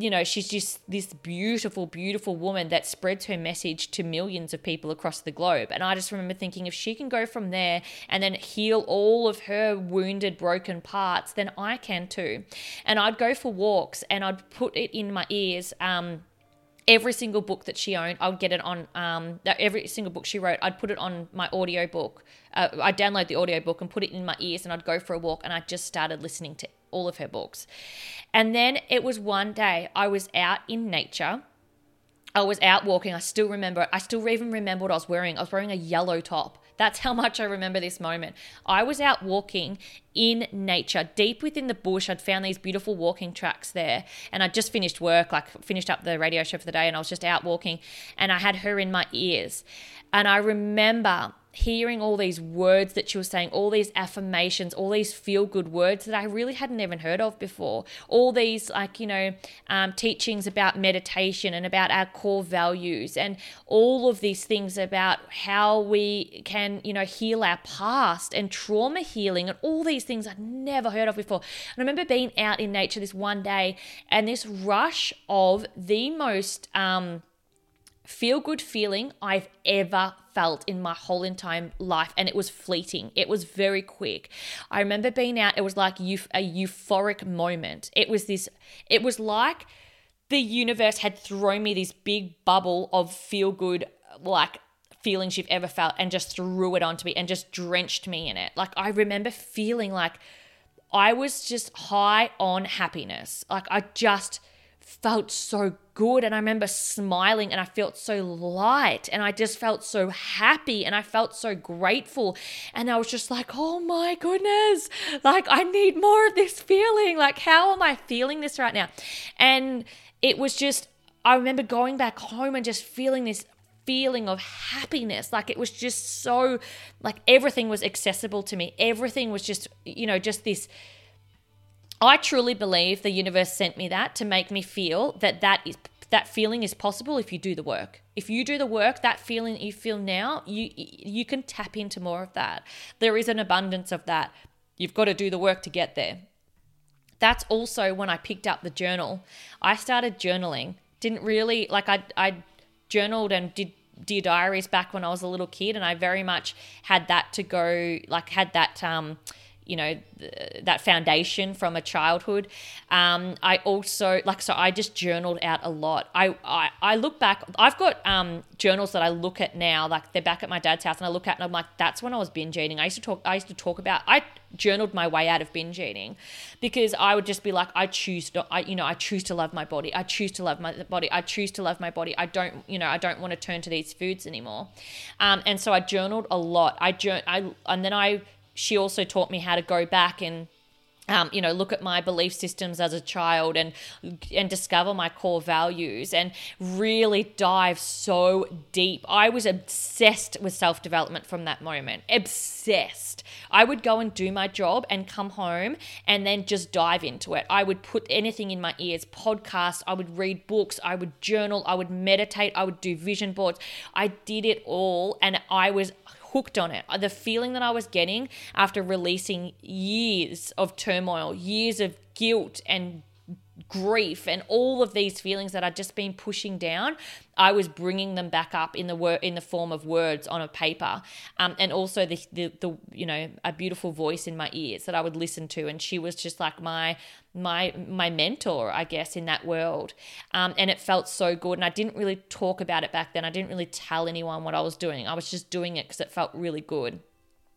you know, she's just this beautiful, beautiful woman that spreads her message to millions of people across the globe. And I just remember thinking, if she can go from there and then heal all of her wounded, broken parts, then I can too. And I'd go for walks and I'd put it in my ears. Um, every single book that she owned, I would get it on um, every single book she wrote. I'd put it on my audio book. Uh, I'd download the audio book and put it in my ears, and I'd go for a walk, and I just started listening to all of her books. And then it was one day I was out in nature. I was out walking. I still remember. I still even remember what I was wearing. I was wearing a yellow top. That's how [laughs] much I remember this moment. I was out walking in nature, deep within the bush. I'd found these beautiful walking tracks there, and I'd just finished work, like finished up the radio show for the day, and I was just out walking, and I had her in my ears. And I remember hearing all these words that she was saying, all these affirmations, all these feel good words that I really hadn't even heard of before. All these, like, you know, um, teachings about meditation and about our core values, and all of these things about how we can, you know, heal our past and trauma healing, and all these things I'd never heard of before. And I remember being out in nature this one day and this rush of the most, um, feel good feeling I've ever felt in my whole entire life and it was fleeting. It was very quick. I remember being out it was like a euphoric moment. It was this it was like the universe had thrown me this big bubble of feel good like feelings you've ever felt and just threw it onto me and just drenched me in it. Like i remember feeling like I was just high on happiness. Like I just felt so good and I remember smiling and I felt so light and I just felt so happy and I felt so grateful. And I was just like oh my goodness like I need more of this feeling. Like how am I feeling this right now? And it was just I remember going back home and just feeling this feeling of happiness. Like it was just so like everything was accessible to me. Everything was just you know just this I truly believe the universe sent me that to make me feel that that is that feeling is possible if you do the work. If you do the work, that feeling that you feel now, you you can tap into more of that. There is an abundance of that. You've got to do the work to get there. That's also when I picked up the journal. I started journaling. Didn't really like I I journaled and did dear diaries back when I was a little kid and I very much had that to go like had that um you know th- that foundation from a childhood. Um, i also like so i just journaled out a lot. I i, I look back i've got um, journals that i look at now like they're back at my dad's house and i look at and i'm like that's when i was binge eating. I used to talk i used to talk about i journaled my way out of binge eating because i would just be like i choose to i you know i choose to love my body. I choose to love my body. I choose to love my body. I don't you know i don't want to turn to these foods anymore. Um, and so i journaled a lot. I journal i and then i she also taught me how to go back and um, you know, look at my belief systems as a child and and discover my core values and really dive so deep. I was obsessed with self development from that moment. Obsessed. I would go and do my job and come home and then just dive into it. I would put anything in my ears, podcasts. I would read books. I would journal. I would meditate. I would do vision boards. I did it all, and I was hooked on it. The feeling that I was getting after releasing years of turmoil, years of guilt and grief and all of these feelings that I'd just been pushing down, I was bringing them back up in the word in the form of words on a paper, um, and also the, the the you know a beautiful voice in my ears that I would listen to, and she was just like my my my mentor, I guess, in that world, um, and it felt so good. And I didn't really talk about it back then. I didn't really tell anyone what I was doing. I was just doing it because it felt really good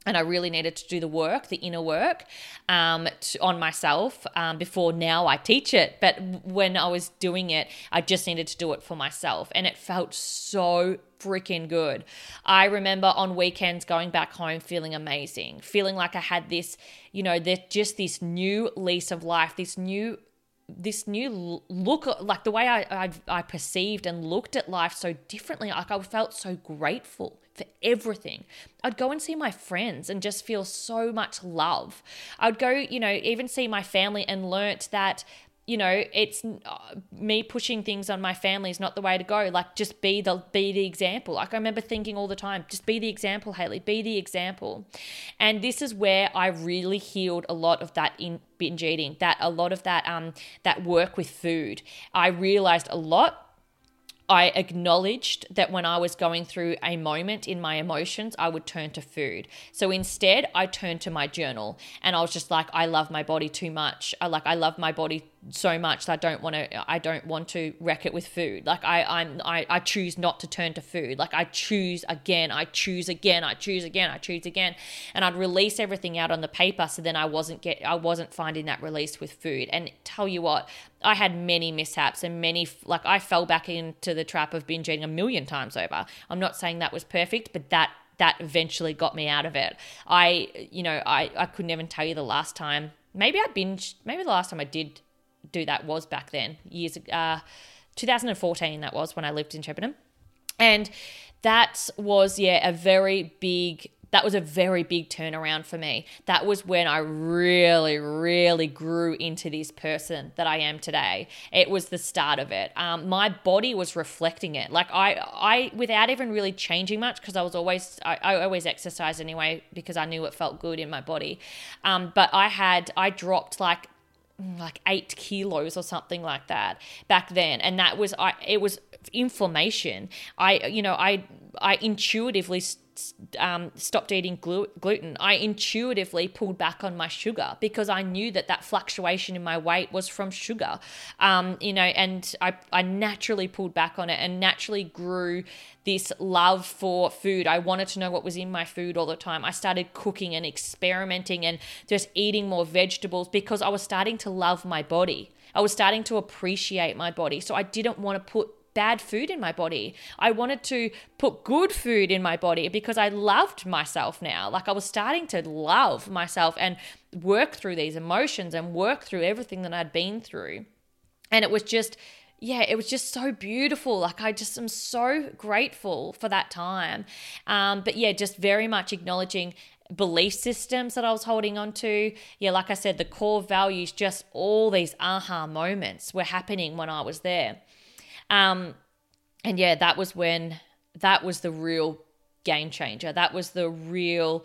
and I really needed to do the work, the inner work, um, to, on myself um, before now I teach it. But when I was doing it, I just needed to do it for myself, and it felt so freaking good. I remember on weekends going back home feeling amazing, feeling like I had this, you know, that just this new lease of life, this new this new look like the way I, I, I perceived and looked at life so differently like i felt so grateful for everything. I'd go and see my friends and just feel so much love. I'd go, you know, even see my family and learnt that you know it's uh, me pushing things on my family is not the way to go. Like just be the be the example. Like i remember thinking all the time just be the example haley be the example. And this is where i really healed a lot of that in binge eating that a lot of that um that work with food. I realized a lot. I acknowledged that when I was going through a moment in my emotions, I would turn to food. So instead, I turned to my journal and I was just like, I love my body too much. I like, I love my body so much that I don't want to I don't want to wreck it with food. Like I I'm I, I choose not to turn to food. Like I choose again, I choose again, I choose again, I choose again. And I'd release everything out on the paper so then I wasn't get I wasn't finding that release with food. And tell you what, I had many mishaps and many like I fell back into the trap of binge eating a million times over. I'm not saying that was perfect, but that that eventually got me out of it. I you know, I I couldn't even tell you the last time maybe I binged maybe the last time I did do that was back then, years uh, 2014. That was when I lived in Shepparton, and that was yeah a very big. That was a very big turnaround for me. That was when I really, really grew into this person that I am today. It was the start of it. Um, my body was reflecting it. Like I, I, without even really changing much, because I was always, I, I, always exercised anyway because I knew it felt good in my body. Um, but I had, I dropped like Mm, like eight kilos or something like that back then. And that was i it was inflammation. I you know i i intuitively um, stopped eating glu- gluten, I intuitively pulled back on my sugar because I knew that that fluctuation in my weight was from sugar. Um, you know, and I, I naturally pulled back on it and naturally grew this love for food. I wanted to know what was in my food all the time. I started cooking and experimenting and just eating more vegetables because I was starting to love my body. I was starting to appreciate my body. So I didn't want to put bad food in my body. I wanted to put good food in my body because I loved myself now. Like I was starting to love myself and work through these emotions and work through everything that I'd been through. And it was just, yeah, it was just so beautiful. Like I just am so grateful for that time. Um, but yeah, just very much acknowledging belief systems that I was holding on to. Yeah, like I said, the core values, just all these aha moments were happening when I was there. Um, and yeah, that was when that was the real game changer. That was the real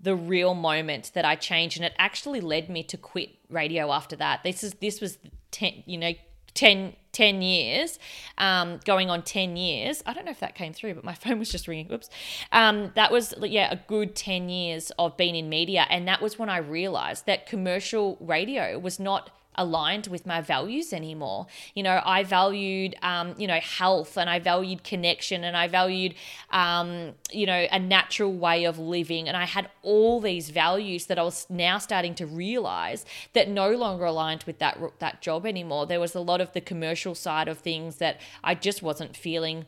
the real moment that I changed and it actually led me to quit radio after that. This is this was 10, you know, 10, 10 years, um, going on 10 years. I don't know if that came through, but my [laughs] phone was just ringing. Oops. Um, that was, yeah, a good 10 years of being in media. And that was when I realized that commercial radio was not aligned with my values anymore. You know, I valued, um, you know, health and I valued connection and I valued, um, you know, a natural way of living. And I had all these values that I was now starting to realize that no longer aligned with that that job anymore. There was a lot of the commercial side of things that I just wasn't feeling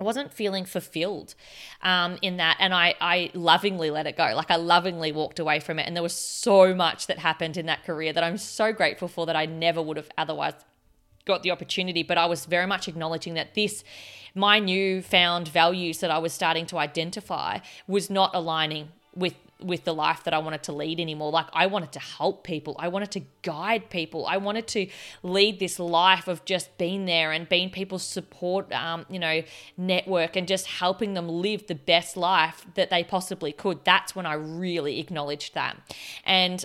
I wasn't feeling fulfilled um, in that. And I, I lovingly let it go. Like I lovingly walked away from it. And there was so much that happened in that career that I'm so grateful for that I never would have otherwise got the opportunity. But I was very much acknowledging that this, my newfound values that I was starting to identify, was not aligning with with the life that I wanted to lead anymore. Like I wanted to help people. I wanted to guide people. I wanted to lead this life of just being there and being people's support, um, you know, network and just helping them live the best life that they possibly could. That's when I really acknowledged that. And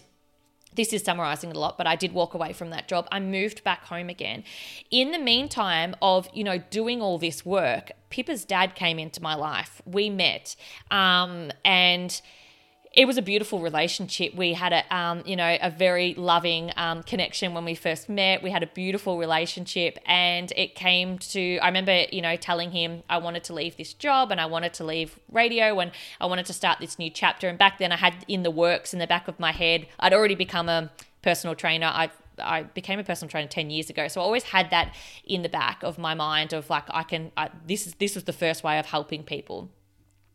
this is summarizing a lot, but I did walk away from that job. I moved back home again. In the meantime of, you know, doing all this work, Pippa's dad came into my life. We met. Um, and it was a beautiful relationship. We had a, um, you know, a very loving um, connection when we first met. We had a beautiful relationship, and it came to. I remember, you know, telling him I wanted to leave this job and I wanted to leave radio and I wanted to start this new chapter. And back then, I had in the works in the back of my head. I'd already become a personal trainer. I I became a personal trainer 10 years ago. So I always had that in the back of my mind of like I can I, this is this was the first way of helping people.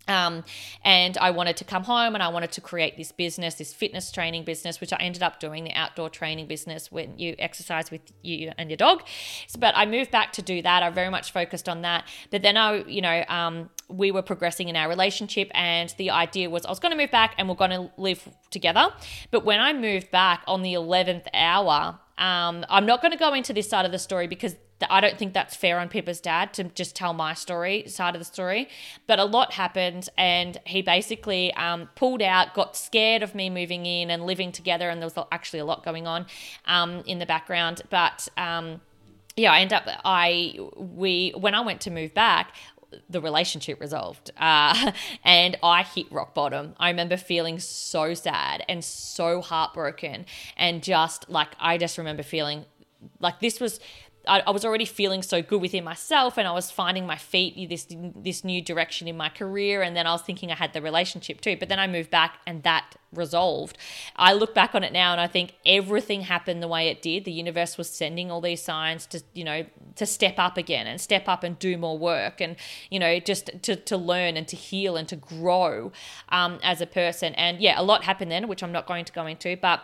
Um, and I wanted to come home and I wanted to create this business, this fitness training business, which I ended up doing the outdoor training business when you exercise with you and your dog. So, but I moved back to do that. I very much focused on that. But then I, you know, um, we were progressing in our relationship, and the idea was I was going to move back and we're going to live together. But when I moved back on the 11th hour, um, I'm not going to go into this side of the story because I don't think that's fair on Pippa's dad to just tell my story, side of the story. But a lot happened, and he basically um, pulled out, got scared of me moving in and living together, and there was actually a lot going on um, in the background. But um, yeah, I end up I we when I went to move back, the relationship resolved [laughs] uh, and i hit rock bottom i remember feeling so sad and so heartbroken and just like i just remember feeling like this was I, I, was already feeling so good within myself and I was finding my feet this this new direction in my career and then I was thinking I had the relationship too. But then I moved back and that resolved. I look back on it now and I think everything happened the way it did. The universe was sending all these signs to you know to step up again and step up and do more work and you know just to, to learn and to heal and to grow um, as a person. And yeah a lot happened then which I'm not going to go into but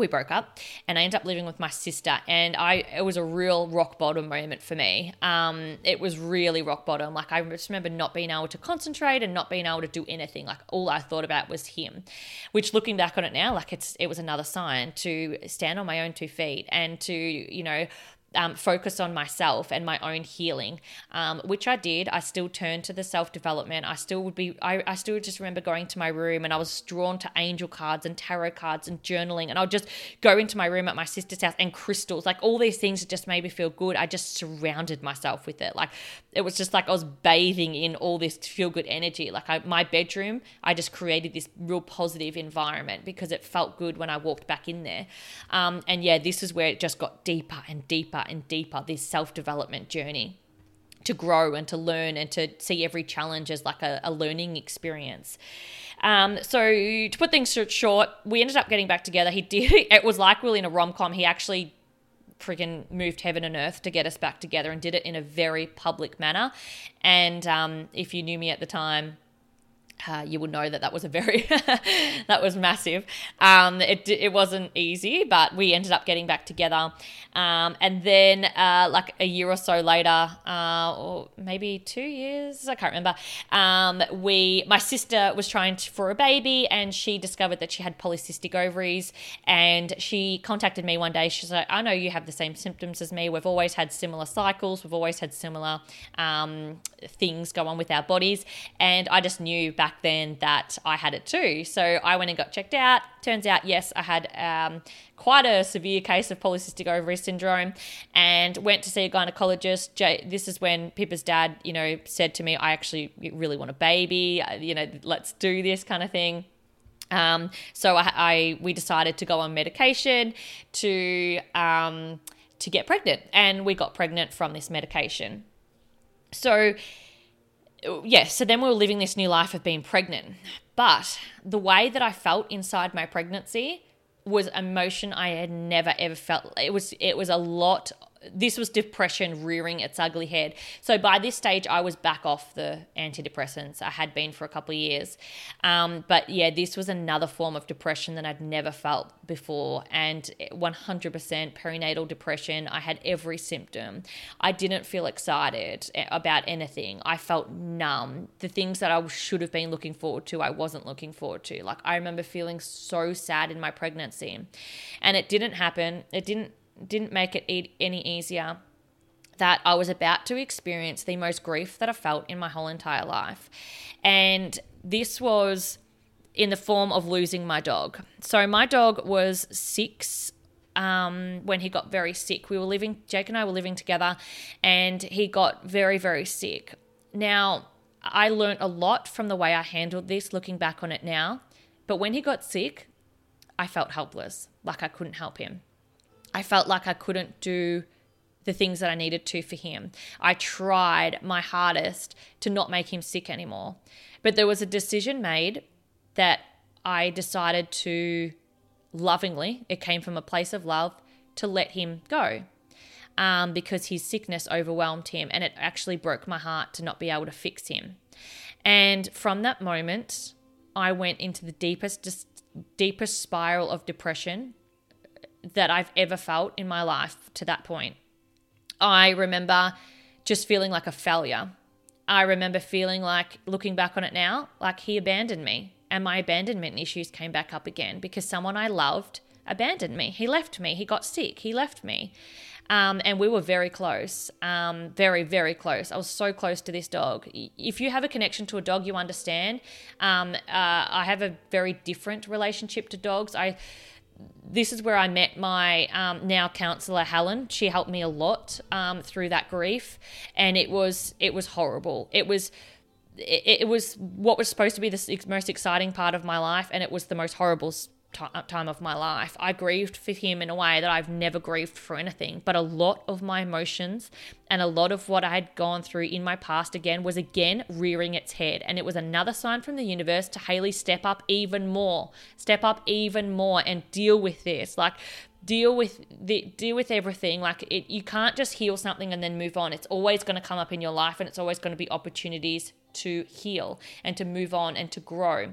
we broke up and I ended up living with my sister and I it was a real rock bottom moment for me. Um, it was really rock bottom. Like I just remember not being able to concentrate and not being able to do anything. Like all I thought about was him. Which looking back on it now, like it's it was another sign to stand on my own two feet and to, you know, um, focus on myself and my own healing, um, which I did. I still turned to the self development. I still would be, I, I still just remember going to my room and I was drawn to angel cards and tarot cards and journaling. And I'll just go into my room at my sister's house and crystals, like all these things just made me feel good. I just surrounded myself with it. Like it was just like I was bathing in all this feel good energy. Like I, my bedroom, I just created this real positive environment because it felt good when I walked back in there. Um, and yeah, this is where it just got deeper and deeper and deeper this self development journey to grow and to learn and to see every challenge as like a, a learning experience. Um, so to put things short, we ended up getting back together. He [laughs] did. It was like really in a rom com. He actually freaking moved heaven and earth to get us back together and did it in a very public manner. And um, if you knew me at the time, uh, you would know that that was a very [laughs] that was massive. Um, it it wasn't easy, but we ended up getting back together. Um, and then uh, like a year or so later, uh, or maybe two years, I can't remember. Um, we my sister was trying to, for a baby, and she discovered that she had polycystic ovaries. And she contacted me one day. She's like, "I know you have the same symptoms as me. We've always had similar cycles. We've always had similar um, things go on with our bodies." And I just knew back back then that I had it too. So I went and got checked out. Turns out, yes, I had um, quite a severe case of polycystic ovary syndrome and went to see a gynecologist. This is when Pippa's dad, you know, said to me, I actually really want a baby, you know, let's do this kind of thing. Um, so I, I, we decided to go on medication to um, to get pregnant, and we got pregnant from this medication. So yeah, so then we were living this new life of being pregnant. But the way that I felt inside my pregnancy was emotion I had never ever felt. It was it was a lot this was depression rearing its ugly head. So by this stage, I was back off the antidepressants. I had been for a couple of years. Um, but yeah, this was another form of depression that I'd never felt before. And 100% perinatal depression. I had every symptom. I didn't feel excited about anything. I felt numb. The things that I should have been looking forward to, I wasn't looking forward to. Like I remember feeling so sad in my pregnancy. And it didn't happen. It didn't didn't make it any easier that I was about to experience the most grief that I felt in my whole entire life. And this was in the form of losing my dog. So my dog was six um, when he got very sick. We were living, Jake and I were living together, and he got very, very sick. Now, I learned a lot from the way I handled this looking back on it now. But when he got sick, I felt helpless, like I couldn't help him. I felt like I couldn't do the things that I needed to for him. I tried my hardest to not make him sick anymore. But there was a decision made that I decided to lovingly, it came from a place of love, to let him go. Um, because his sickness overwhelmed him and it actually broke my heart to not be able to fix him. And from that moment, I went into the deepest, deepest spiral of depression that I've ever felt in my life to that point. I remember just feeling like a failure. I remember feeling like, looking back on it now, like he abandoned me. And my abandonment issues came back up again because someone I loved abandoned me. He left me. He got sick. He left me. Um, and we were very close, um, very, very close. I was so close to this dog. If you have a connection to a dog, you understand. Um, uh, I have a very different relationship to dogs. I this is where I met my um, now counselor Helen. She helped me a lot um, through that grief, and it was it was horrible. It was it, it was what was supposed to be the most exciting part of my life, and it was the most horrible time of my life. I grieved for him in a way that I've never grieved for anything. But a lot of my emotions and a lot of what I had gone through in my past again was again rearing its head. And it was another sign from the universe to Haley step up even more, step up even more and deal with this. Like, deal with the deal with everything like it you can't just heal something and then move on it's always going to come up in your life and it's always going to be opportunities to heal and to move on and to grow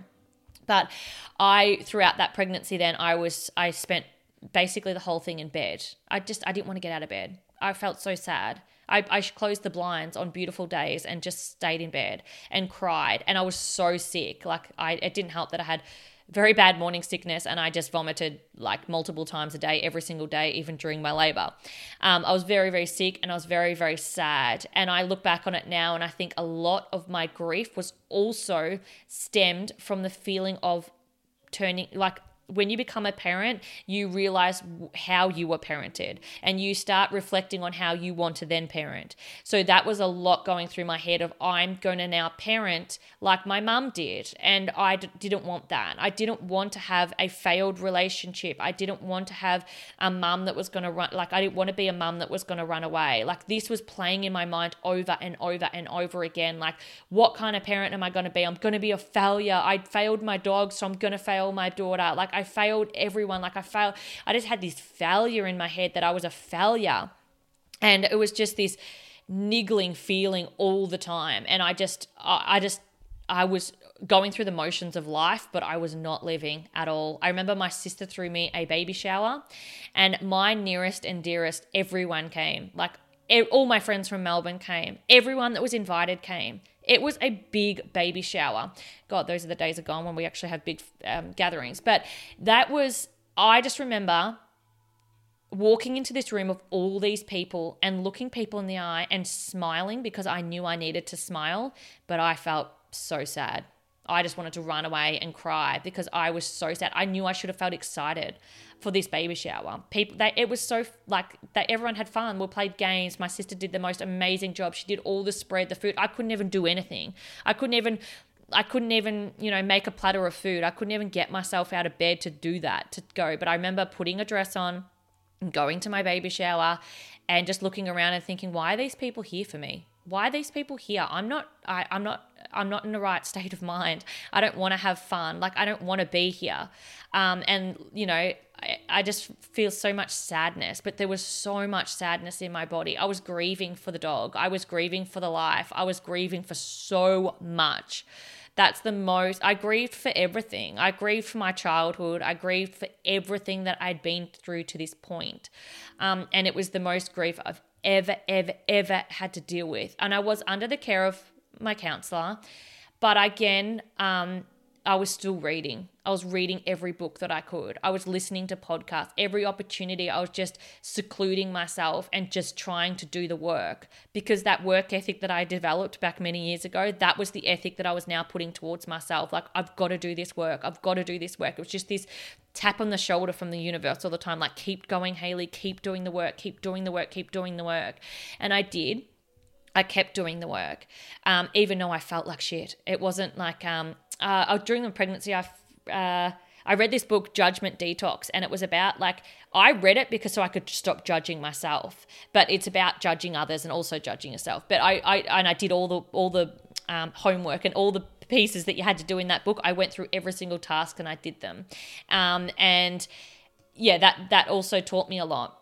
but I, throughout that pregnancy, then I was, I spent basically the whole thing in bed. I just, I didn't want to get out of bed. I felt so sad. I, I closed the blinds on beautiful days and just stayed in bed and cried. And I was so sick. Like, I, it didn't help that I had very bad morning sickness, and I just vomited like multiple times a day, every single day, even during my labor. Um, I was very, very sick and I was very, very sad. And I look back on it now and I think a lot of my grief was also stemmed from the feeling of turning like when you become a parent, you realize how you were parented and you start reflecting on how you want to then parent. So that was a lot going through my head of I'm going to now parent like my mum did. And I d- didn't want that. I didn't want to have a failed relationship. I didn't want to have a mum that was going to run, like, I didn't want to be a mum that was going to run away. Like, this was playing in my mind over and over and over again. Like, what kind of parent am I going to be? I'm going to be a failure. I failed my dog, so I'm going to fail my daughter. Like, I failed everyone. Like I failed. I just had this failure in my head that I was a failure. And it was just this niggling feeling all the time. And I just, I just, I was going through the motions of life, but I was not living at all. I remember my sister threw me a baby shower, and my nearest and dearest, everyone came. Like all my friends from Melbourne came. Everyone that was invited came. It was a big baby shower. God, those are the days are gone when we actually have big um, gatherings. But that was, I just remember walking into this room of all these people and looking people in the eye and smiling because I knew I needed to smile, but I felt so sad. I just wanted to run away and cry because I was so sad. I knew I should have felt excited for this baby shower. People, it was so like that. Everyone had fun. We played games. My sister did the most amazing job. She did all the spread, the food. I couldn't even do anything. I couldn't even. I couldn't even, you know, make a platter of food. I couldn't even get myself out of bed to do that, to go. But I remember putting a dress on, and going to my baby shower, and just looking around and thinking, why are these people here for me? Why are these people here? I'm not. I, I'm not I'm not in the right state of mind. I don't want to have fun. Like I don't want to be here. Um, and you know, I, I just feel so much sadness. But there was so much sadness in my body. I was grieving for the dog. I was grieving for the life. I was grieving for so much. That's the most, I grieved for everything. I grieved for my childhood. I grieved for everything that I'd been through to this point. Um, and it was the most grief I've ever, ever, ever had to deal with. And I was under the care of my counselor. But again, um, I was still reading. I was reading every book that I could. I was listening to podcasts. Every opportunity, I was just secluding myself and just trying to do the work because that work ethic that I developed back many years ago, that was the ethic that I was now putting towards myself. Like, I've got to do this work. I've got to do this work. It was just this tap on the shoulder from the universe all the time like, keep going, Hayley, keep doing the work, keep doing the work, keep doing the work. And I did. I kept doing the work, um, even though I felt like shit. It wasn't like um, uh, during the pregnancy, I uh, I read this book, Judgment Detox, and it was about like I read it because so I could stop judging myself, but it's about judging others and also judging yourself. But I, I and I did all the all the um, homework and all the pieces that you had to do in that book. I went through every single task and I did them, um, and yeah, that that also taught me a lot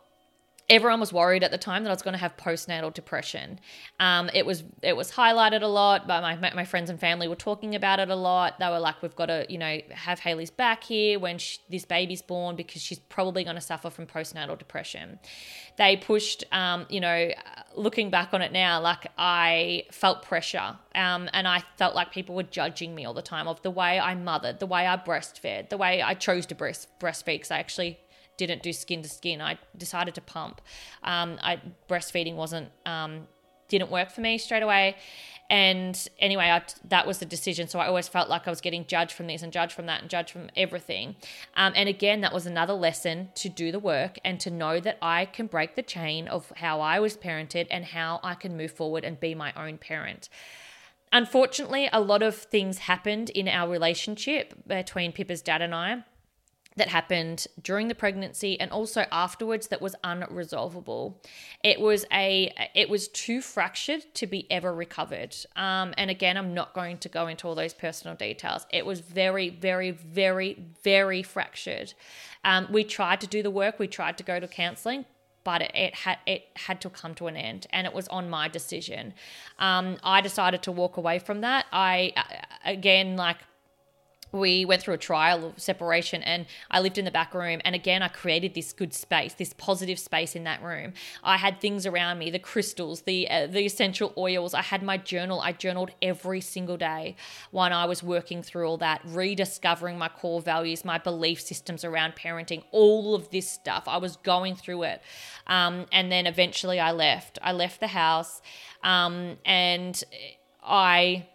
everyone was worried at the time that I was going to have postnatal depression. Um, it was it was highlighted a lot, but my, my friends and family were talking about it a lot. They were like, "We've got to, you know, have Hayley's back here when she, this baby's born because she's probably going to suffer from postnatal depression." They pushed, um, you know, looking back on it now, like I felt pressure, um, and I felt like people were judging me all the time of the way I mothered, the way I breastfed, the way I chose to breast breastfeed because I actually didn't do skin to skin. I decided to pump. Um, I breastfeeding wasn't um, didn't work for me straight away. And anyway, I, that was the decision. So I always felt like I was getting judged from this and judged from that and judged from everything. Um, and again, that was another lesson to do the work and to know that I can break the chain of how I was parented and how I can move forward and be my own parent. Unfortunately, a lot of things happened in our relationship between Pippa's dad and I that happened during the pregnancy and also afterwards that was unresolvable. It was a it was too fractured to be ever recovered. Um, and again, I'm not going to go into all those personal details. It was very, very, very, very fractured. Um, we tried to do the work. We tried to go to counselling, but it, it, had it had to come to an end and it was on my decision um, i decided to walk away from that i again like we went through a trial of separation and I lived in the back room and again I created this good space this positive space in that room. I had things around me the crystals the uh, the essential oils. I had my journal. I journaled every single day when I was working through all that rediscovering my core values my belief systems around parenting all of this stuff. I was going through it. Um, and then eventually I left. I left the house um, and I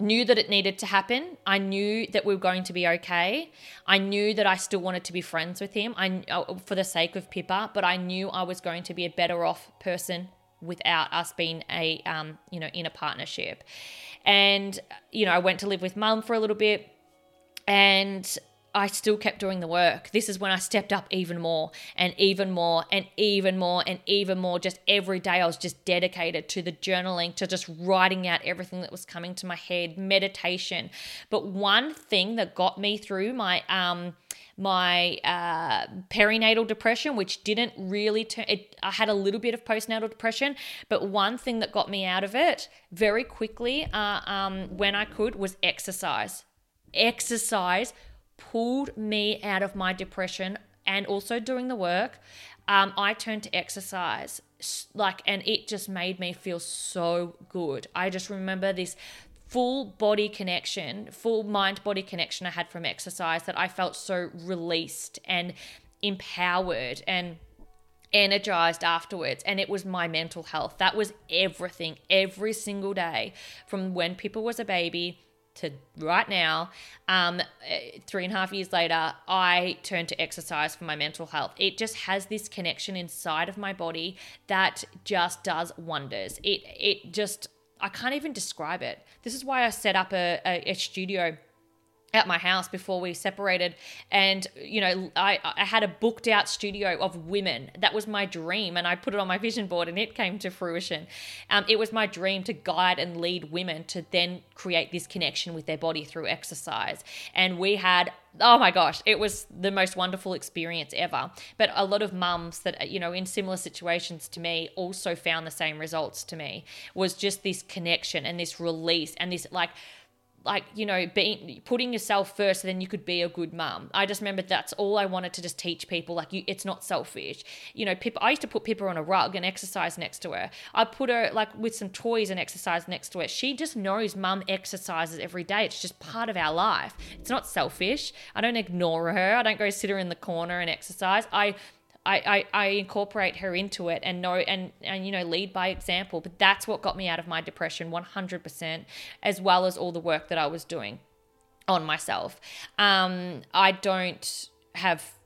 knew that it needed to happen. I knew that we were going to be okay. I knew that I still wanted to be friends with him. I uh, for the sake of Pippa, but I knew I was going to be a better off person without us being a um, you know in a partnership. And you know, I went to live with mum for a little bit and I still kept doing the work. This is when I stepped up even more and even more and even more and even more. Just every day, I was just dedicated to the journaling, to just writing out everything that was coming to my head, meditation. But one thing that got me through my, um, my uh, perinatal depression, which didn't really turn it. I had a little bit of postnatal depression, but one thing that got me out of it very quickly uh, um, when I could was exercise. Exercise pulled me out of my depression and also doing the work, um, I turned to exercise. Like, and it just made me feel so good. I just remember this full body connection, full mind body connection I had from exercise that I felt so released and empowered and energized afterwards and it was my mental health that was everything every single day from when Pippa was a baby to right now, um, three and a half years later, I turned to exercise for my mental health. It just has this connection inside of my body that just does wonders. It it just I can't even describe it. This is why I set up a, a, a studio at my house before we separated. And you know I, I had a booked out studio of women. That was my dream and i put it on my vision board and it came to fruition. Um, it was my dream to guide and lead women to then create this connection with their body through exercise. And we had oh my gosh it was the most wonderful experience ever. But a lot of mums that you know in similar situations to me also found the same results to me was just this connection and this release and this like like you know being putting yourself first then you could be a good mum. I just remember that's all i wanted to just teach people like you it's not selfish. You know pippa i used to put pippa on a rug and exercise next to her. I put her like with some toys and exercise next to her. She just knows mum exercises every day. It's just part of our life. It's not selfish. I don't ignore her. I don't go sit her in the corner and exercise. I I, I, I incorporate her into it and know and, and you know lead by example but that's what got me out of my depression 100% as well as all the work that i was doing on myself. Um, i don't have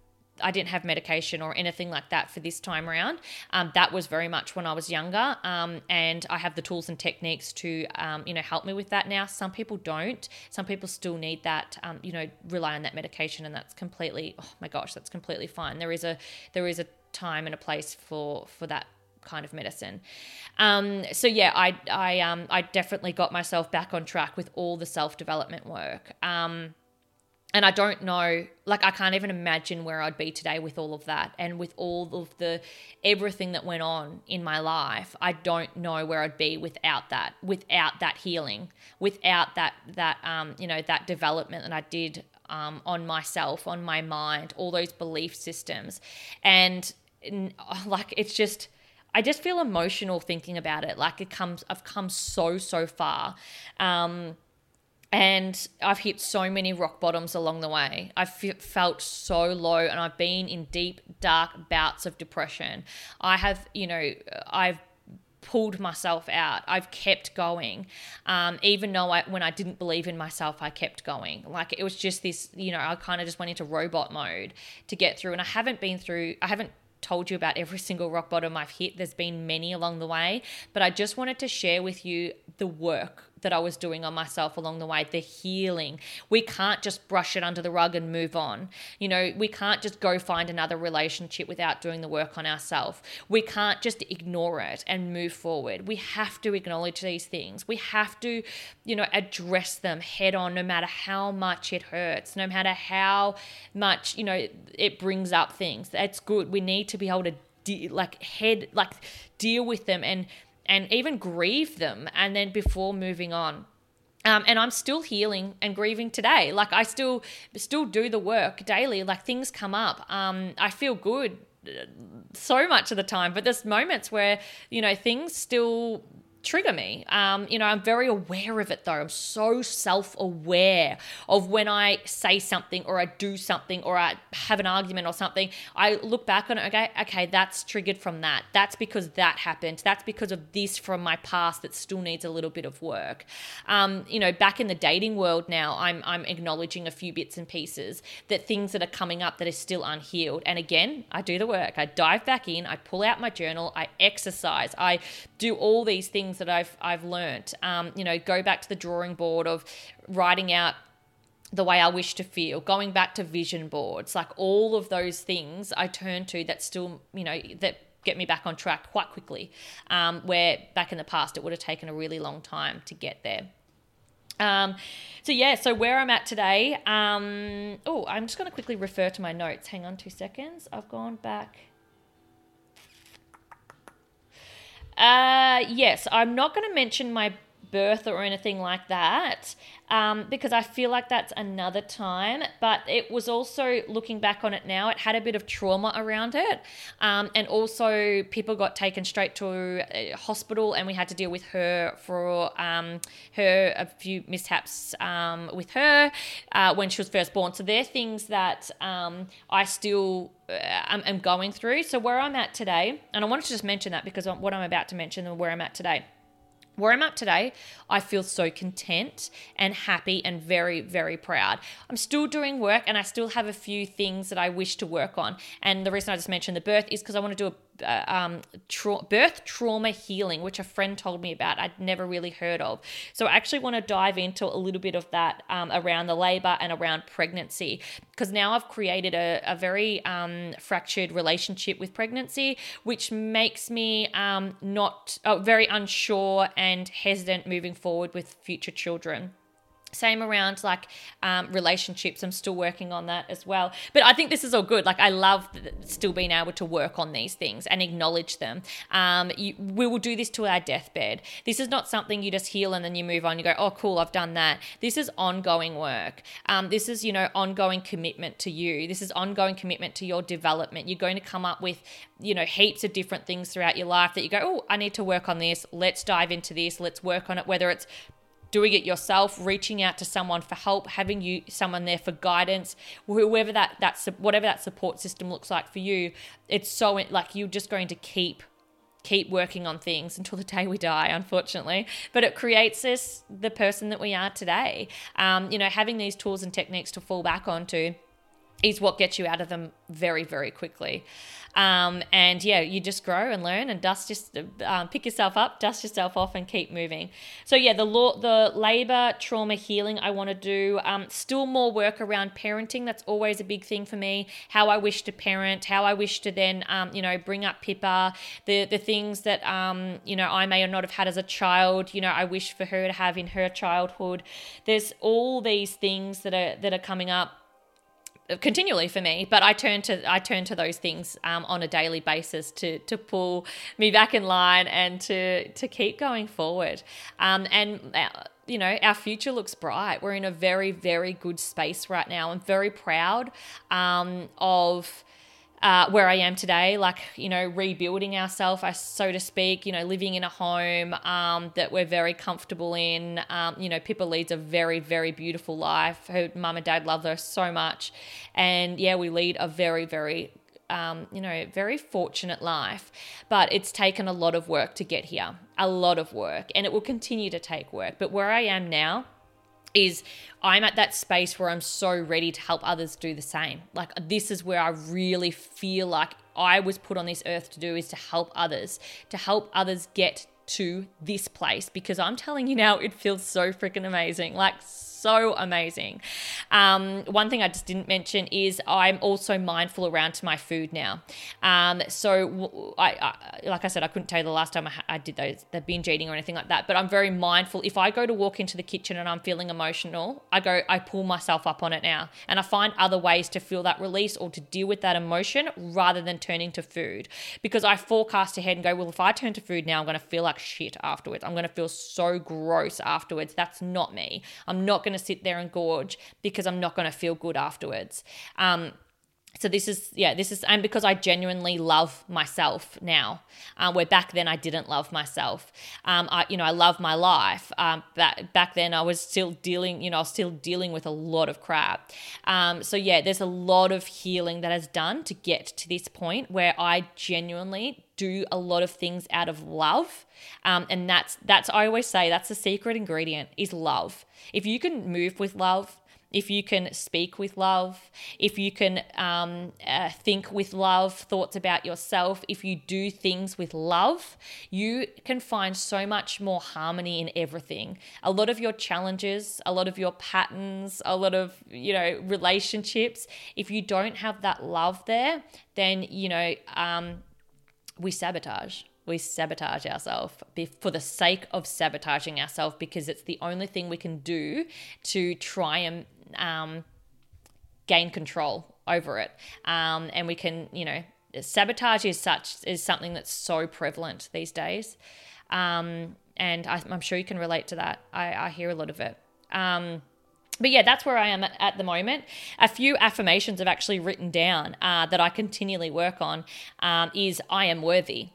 I didn't have medication or anything like that for this time around. Um, that was very much when I was younger, um, and I have the tools and techniques to um, you know help me with that now. Some people don't. Some people still need that. Um, you know, rely on that medication, and that's completely. Oh my gosh, that's completely fine. There is a there is a time and a place for for that kind of medicine. Um, so yeah, I I um I definitely got myself back on track with all the self development work. Um, and I don't know, like, I can't even imagine where I'd be today with all of that and with all of the everything that went on in my life. I don't know where I'd be without that, without that healing, without that, that, um, you know, that development that I did um, on myself, on my mind, all those belief systems. And [laughs] like, it's just, I just feel emotional thinking about it. Like, it comes, I've come so, so far. Um, and I've hit so many rock bottoms along the way. I've felt so low and I've been in deep, dark bouts of depression. I have, you know, I've pulled myself out. I've kept going. Um, even though I, when I didn't believe in myself, I kept going. Like it was just this, you know, I kind of just went into robot mode to get through. And I haven't been through, I haven't told you about every single rock bottom I've hit. There's been many along the way, but I just wanted to share with you the work that I was doing on myself along the way, the healing. We can't just brush it under the rug and move on. You know, we can't just go find another relationship without doing the work on ourselves. We can't just ignore it and move forward. We have to acknowledge these things. We have to, you know, address them head on no matter how much it hurts, no matter how much, you know, it brings up things. That's good. We need to be able to de- like head like deal with them and and even grieve them and then before moving on Um, and I'm still healing and grieving today. Like I still still do the work daily. Like things come up. Um, I feel good uh, so much of the time, but there's moments where you know things still trigger me. Um, you know, I'm very aware of it though. I'm so self aware of when I say something or I do something or I have an argument or something. I look back on it, okay, okay, that's triggered from that. That's because that happened. That's because of this from my past that still needs a little bit of work. Um, you know, back in the dating world now, I'm, I'm acknowledging a few bits and pieces that things that are coming up that are still unhealed. And again, I do the work. I dive back in, I pull out my journal, I exercise, I do all these things that I've I've learnt. Um, you know, go back to the drawing board of writing out the way I wish to feel, going back to vision boards, like all of those things I turn to that still, you know, that get me back on track quite quickly. Um, where back in the past it would have taken a really long time to get there. Um, so yeah, so where I'm at today. Um, oh, I'm just going to quickly refer to my notes. Hang on two seconds. I've gone back. Uh, yes, I'm not going to mention my birth or anything like that um, because I feel like that's another time. But it was also looking back on it now, it had a bit of trauma around it. Um, and also, people got taken straight to a hospital, and we had to deal with her for um, her a few mishaps um, with her uh, when she was first born. So they're things that um, I still uh, am going through. So where I'm at today, and I wanted to just mention that because what I'm about to mention and where I'm at today where I'm at today, I feel so content and happy and very, very proud. I'm still doing work and I still have a few things that I wish to work on. And the reason I just mentioned the birth is because I want to do a um, tra- birth trauma healing, which a friend told me about. I'd never really heard of. So I actually want to dive into a little bit of that um, around the labor and around pregnancy because now I've created a, a very um, fractured relationship with pregnancy, which makes me um, not uh, very unsure and hesitant moving forward with future children same around like um, relationships. I'm still working on that as well. But i think this is all good. Like i love still being able to work on these things and acknowledge them. Um, you, we will do this to our deathbed. This is not something you just heal and then you move on. You go oh cool i've done that. This is ongoing work. Um, this is you know ongoing commitment to you. This is ongoing commitment to your development. You're going to come up with you know heaps of different things throughout your life that you go oh i need to work on this. Let's dive into this. Let's work on it. Whether it's doing it yourself, reaching out to someone for help, having you someone there for guidance, whoever that that's whatever that support system looks like for you. It's so like you're just going to keep keep working on things until the day we die, unfortunately. But it creates us the person that we are today. Um, you know, having these tools and techniques to fall back onto is what gets you out of them very, very quickly. Um, and yeah, you just grow and learn and dust just um, pick yourself up, dust yourself off, and keep moving. So yeah, the law, the labor trauma healing I want to do. Um, still more work around parenting. That's always a big thing for me. How I wish to parent, how I wish to then um, you know bring up Pippa, the the things that um, you know I may or not have had as a child. You know, I wish for her to have in her childhood. There's all these things that are that are coming up continually for me but i turn to i turn to those things um, on a daily basis to to pull me back in line and to to keep going forward. Um, and uh, you know our future looks bright. We're in a very very good space right now. I'm very proud um, of uh, where I am today, like, you know, rebuilding ourselves, so to speak, you know, living in a home um, that we're very comfortable in. Um, you know, Pippa leads a very, very beautiful life. Her mum and dad love her so much. And yeah, we lead a very, very um, you know, very fortunate life, but it's taken a lot of work to get here, a lot of work, and it will continue to take work. But where I am now, is I'm at that space where I'm so ready to help others do the same. Like this is where I really feel like I was put on this earth to do is to help others, to help others get to this place because I'm telling you now it feels so freaking amazing. Like so amazing. Um, one thing I just didn't mention is I'm also mindful around to my food now. Um, so I, I, like I said, I couldn't tell you the last time I, I did those the binge eating or anything like that, but I'm very mindful. If I go to walk into the kitchen and I'm feeling emotional, I go, I pull myself up on it now, and I find other ways to feel that release or to deal with that emotion rather than turning to food because I forecast ahead and go, well, if I turn to food now, I'm going to feel like shit afterwards. I'm going to feel so gross afterwards. That's not me. I'm not going to sit there and gorge because I'm not going to feel good afterwards. Um, so this is yeah this is and because i genuinely love myself now. Um, where back then i didn't love myself. Um, i you know i love my life. Um, back, back then i was still dealing you know i was still dealing with a lot of crap. Um, so yeah there's a lot of healing that has done to get to this point where i genuinely do a lot of things out of love. Um, and that's that's i always say that's the secret ingredient is love. If you can move with love if you can speak with love, if you can um, uh, think with love, thoughts about yourself, if you do things with love, you can find so much more harmony in everything. A lot of your challenges, a lot of your patterns, a lot of, you know, relationships, if you don't have that love there, then, you know, um, we sabotage we sabotage ourselves for the sake of sabotaging ourselves because it's the only thing we can do to try and um, gain control over it. Um, and we can, you know, sabotage is such is something that's so prevalent these days. Um, and I, am sure you can relate to that. I, I hear a lot of it. Um, but yeah, that's where I am at, at, the moment. A few affirmations I've actually written down uh, that I continually work on um, is I am worthy,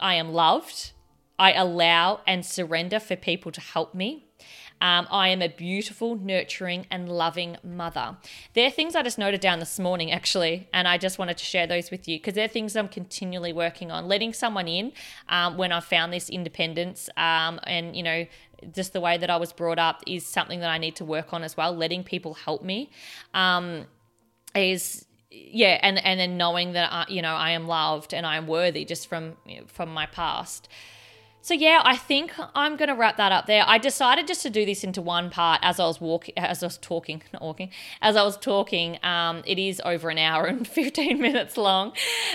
I am loved, I allow and surrender for people to help me. Um, I am a beautiful, nurturing, and loving mother. There are things I just noted down this morning, actually, and I just wanted to share those with you because they're things I'm continually working on. Letting someone in um, when I've found this independence um, and, you know, just the way that I was brought up is something that I need to work on as well. Letting people help me um, is yeah and and then knowing that I, you know I am loved and I am worthy just from you know, from my past so yeah, I think I'm gonna wrap that up there. I decided just to do this into one part as I was walking, as I was talking, [laughs] not walking, as I was talking. Um, it is over an hour and [laughs] 15 minutes long,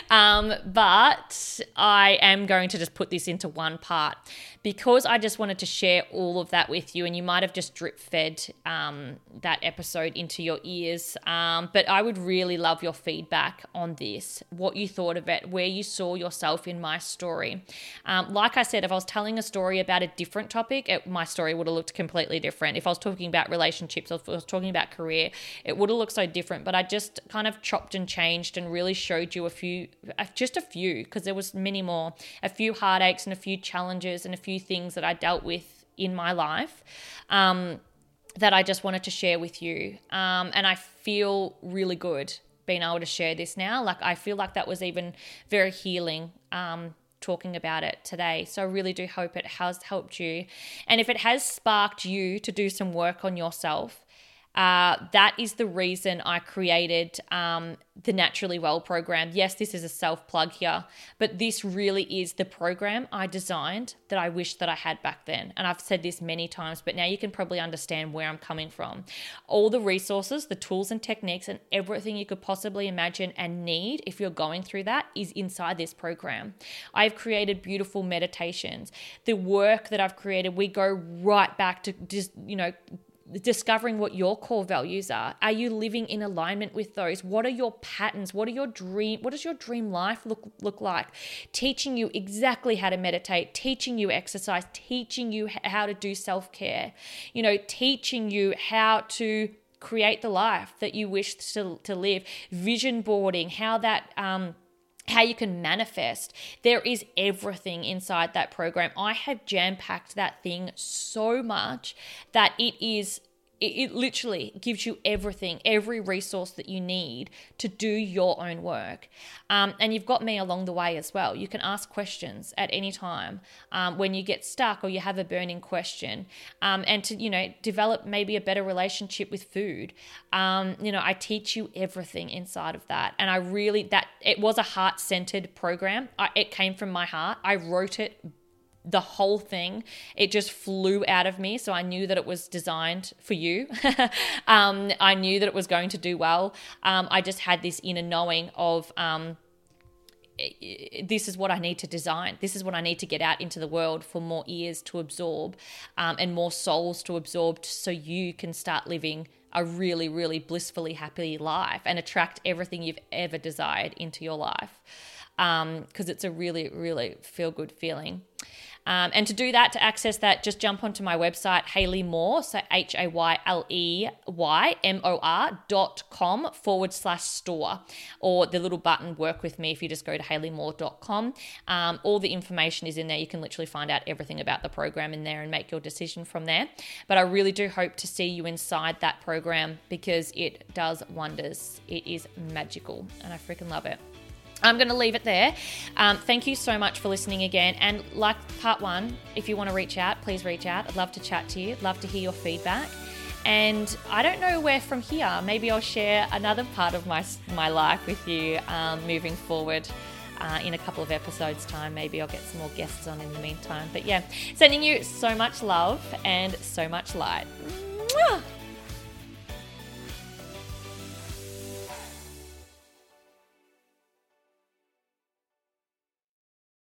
um, but I am going to just put this into one part because I just wanted to share all of that with you, and you might have just drip fed um, that episode into your ears. Um, but I would really love your feedback on this, what you thought of it, where you saw yourself in my story. Um, like I said, if I was telling a story about a different topic, it, my story would have looked completely different. If I was talking about relationships or if I was talking about career, it would have looked so different. But I just kind of chopped and changed and really showed you a few, just a few, because there was many more, a few heartaches and a few challenges and a few few things that I dealt with in my life um, that I just wanted to share with you. Um, and I feel really good being able to share this now. Like, I feel like that was even very healing. Um, talking about it today. So I really do hope it has helped you. And if it has sparked you to do some work on yourself, uh, that is the reason I created um, the Naturally Well program. Yes, this is a self plug here, but this really is the program I designed that I wish that I had back then. And I've said this many times, but now you can probably understand where I'm coming from. All the resources, the tools and techniques, and everything you could possibly imagine and need if you're going through that is inside this program. I've created beautiful meditations. The work that I've created, we go right back to just, you know, discovering what your core values are. Are you living in alignment with those? What are your patterns? What are your dream what does your dream life look look like? Teaching you exactly how to meditate teaching you exercise teaching you how to do self-care. You know teaching you how to create the life that you wish to, to live. Vision boarding how that um how you can manifest. There is everything inside that program. I have jam packed that thing so much that it is it, it literally gives you everything, every resource that you need to do your own work. Um, and you've got me along the way as well. You can ask questions at any time um, when you get stuck or you have a burning question, um, and to you know develop maybe a better relationship with food. Um, you know, I teach you everything inside of that, and I really that it was a heart centered program. I, it came from my heart. I wrote it the whole thing, it just flew out of me. So I knew that it was designed for you. [laughs] um, I knew that it was going to do well. Um, I just had this inner knowing of, um, this is what I need to design. This is what I need to get out into the world for more ears to absorb um, and more souls to absorb so you can start living a really, really blissfully happy life and attract everything you've ever desired into your life. Because um, it's a really, really feel good feeling. Um, and to do that, to access that, just jump onto my website, Hayley Moore, so H A Y L E Y M O R dot com forward slash store, or the little button work with me if you just go to hayleymoore.com. Um, all the information is in there. You can literally find out everything about the program in there and make your decision from there. But I really do hope to see you inside that program because it does wonders. It is magical, and I freaking love it. I'm going to leave it there. Um, thank you so much for listening again. And like part one, if you want to reach out, please reach out. I'd love to chat to you. Love to hear your feedback. And I don't know where from here. Maybe I'll share another part of my my life with you um, moving forward. Uh, in a couple of episodes' time, maybe I'll get some more guests on in the meantime. But yeah, sending you so much love and so much light. Mwah!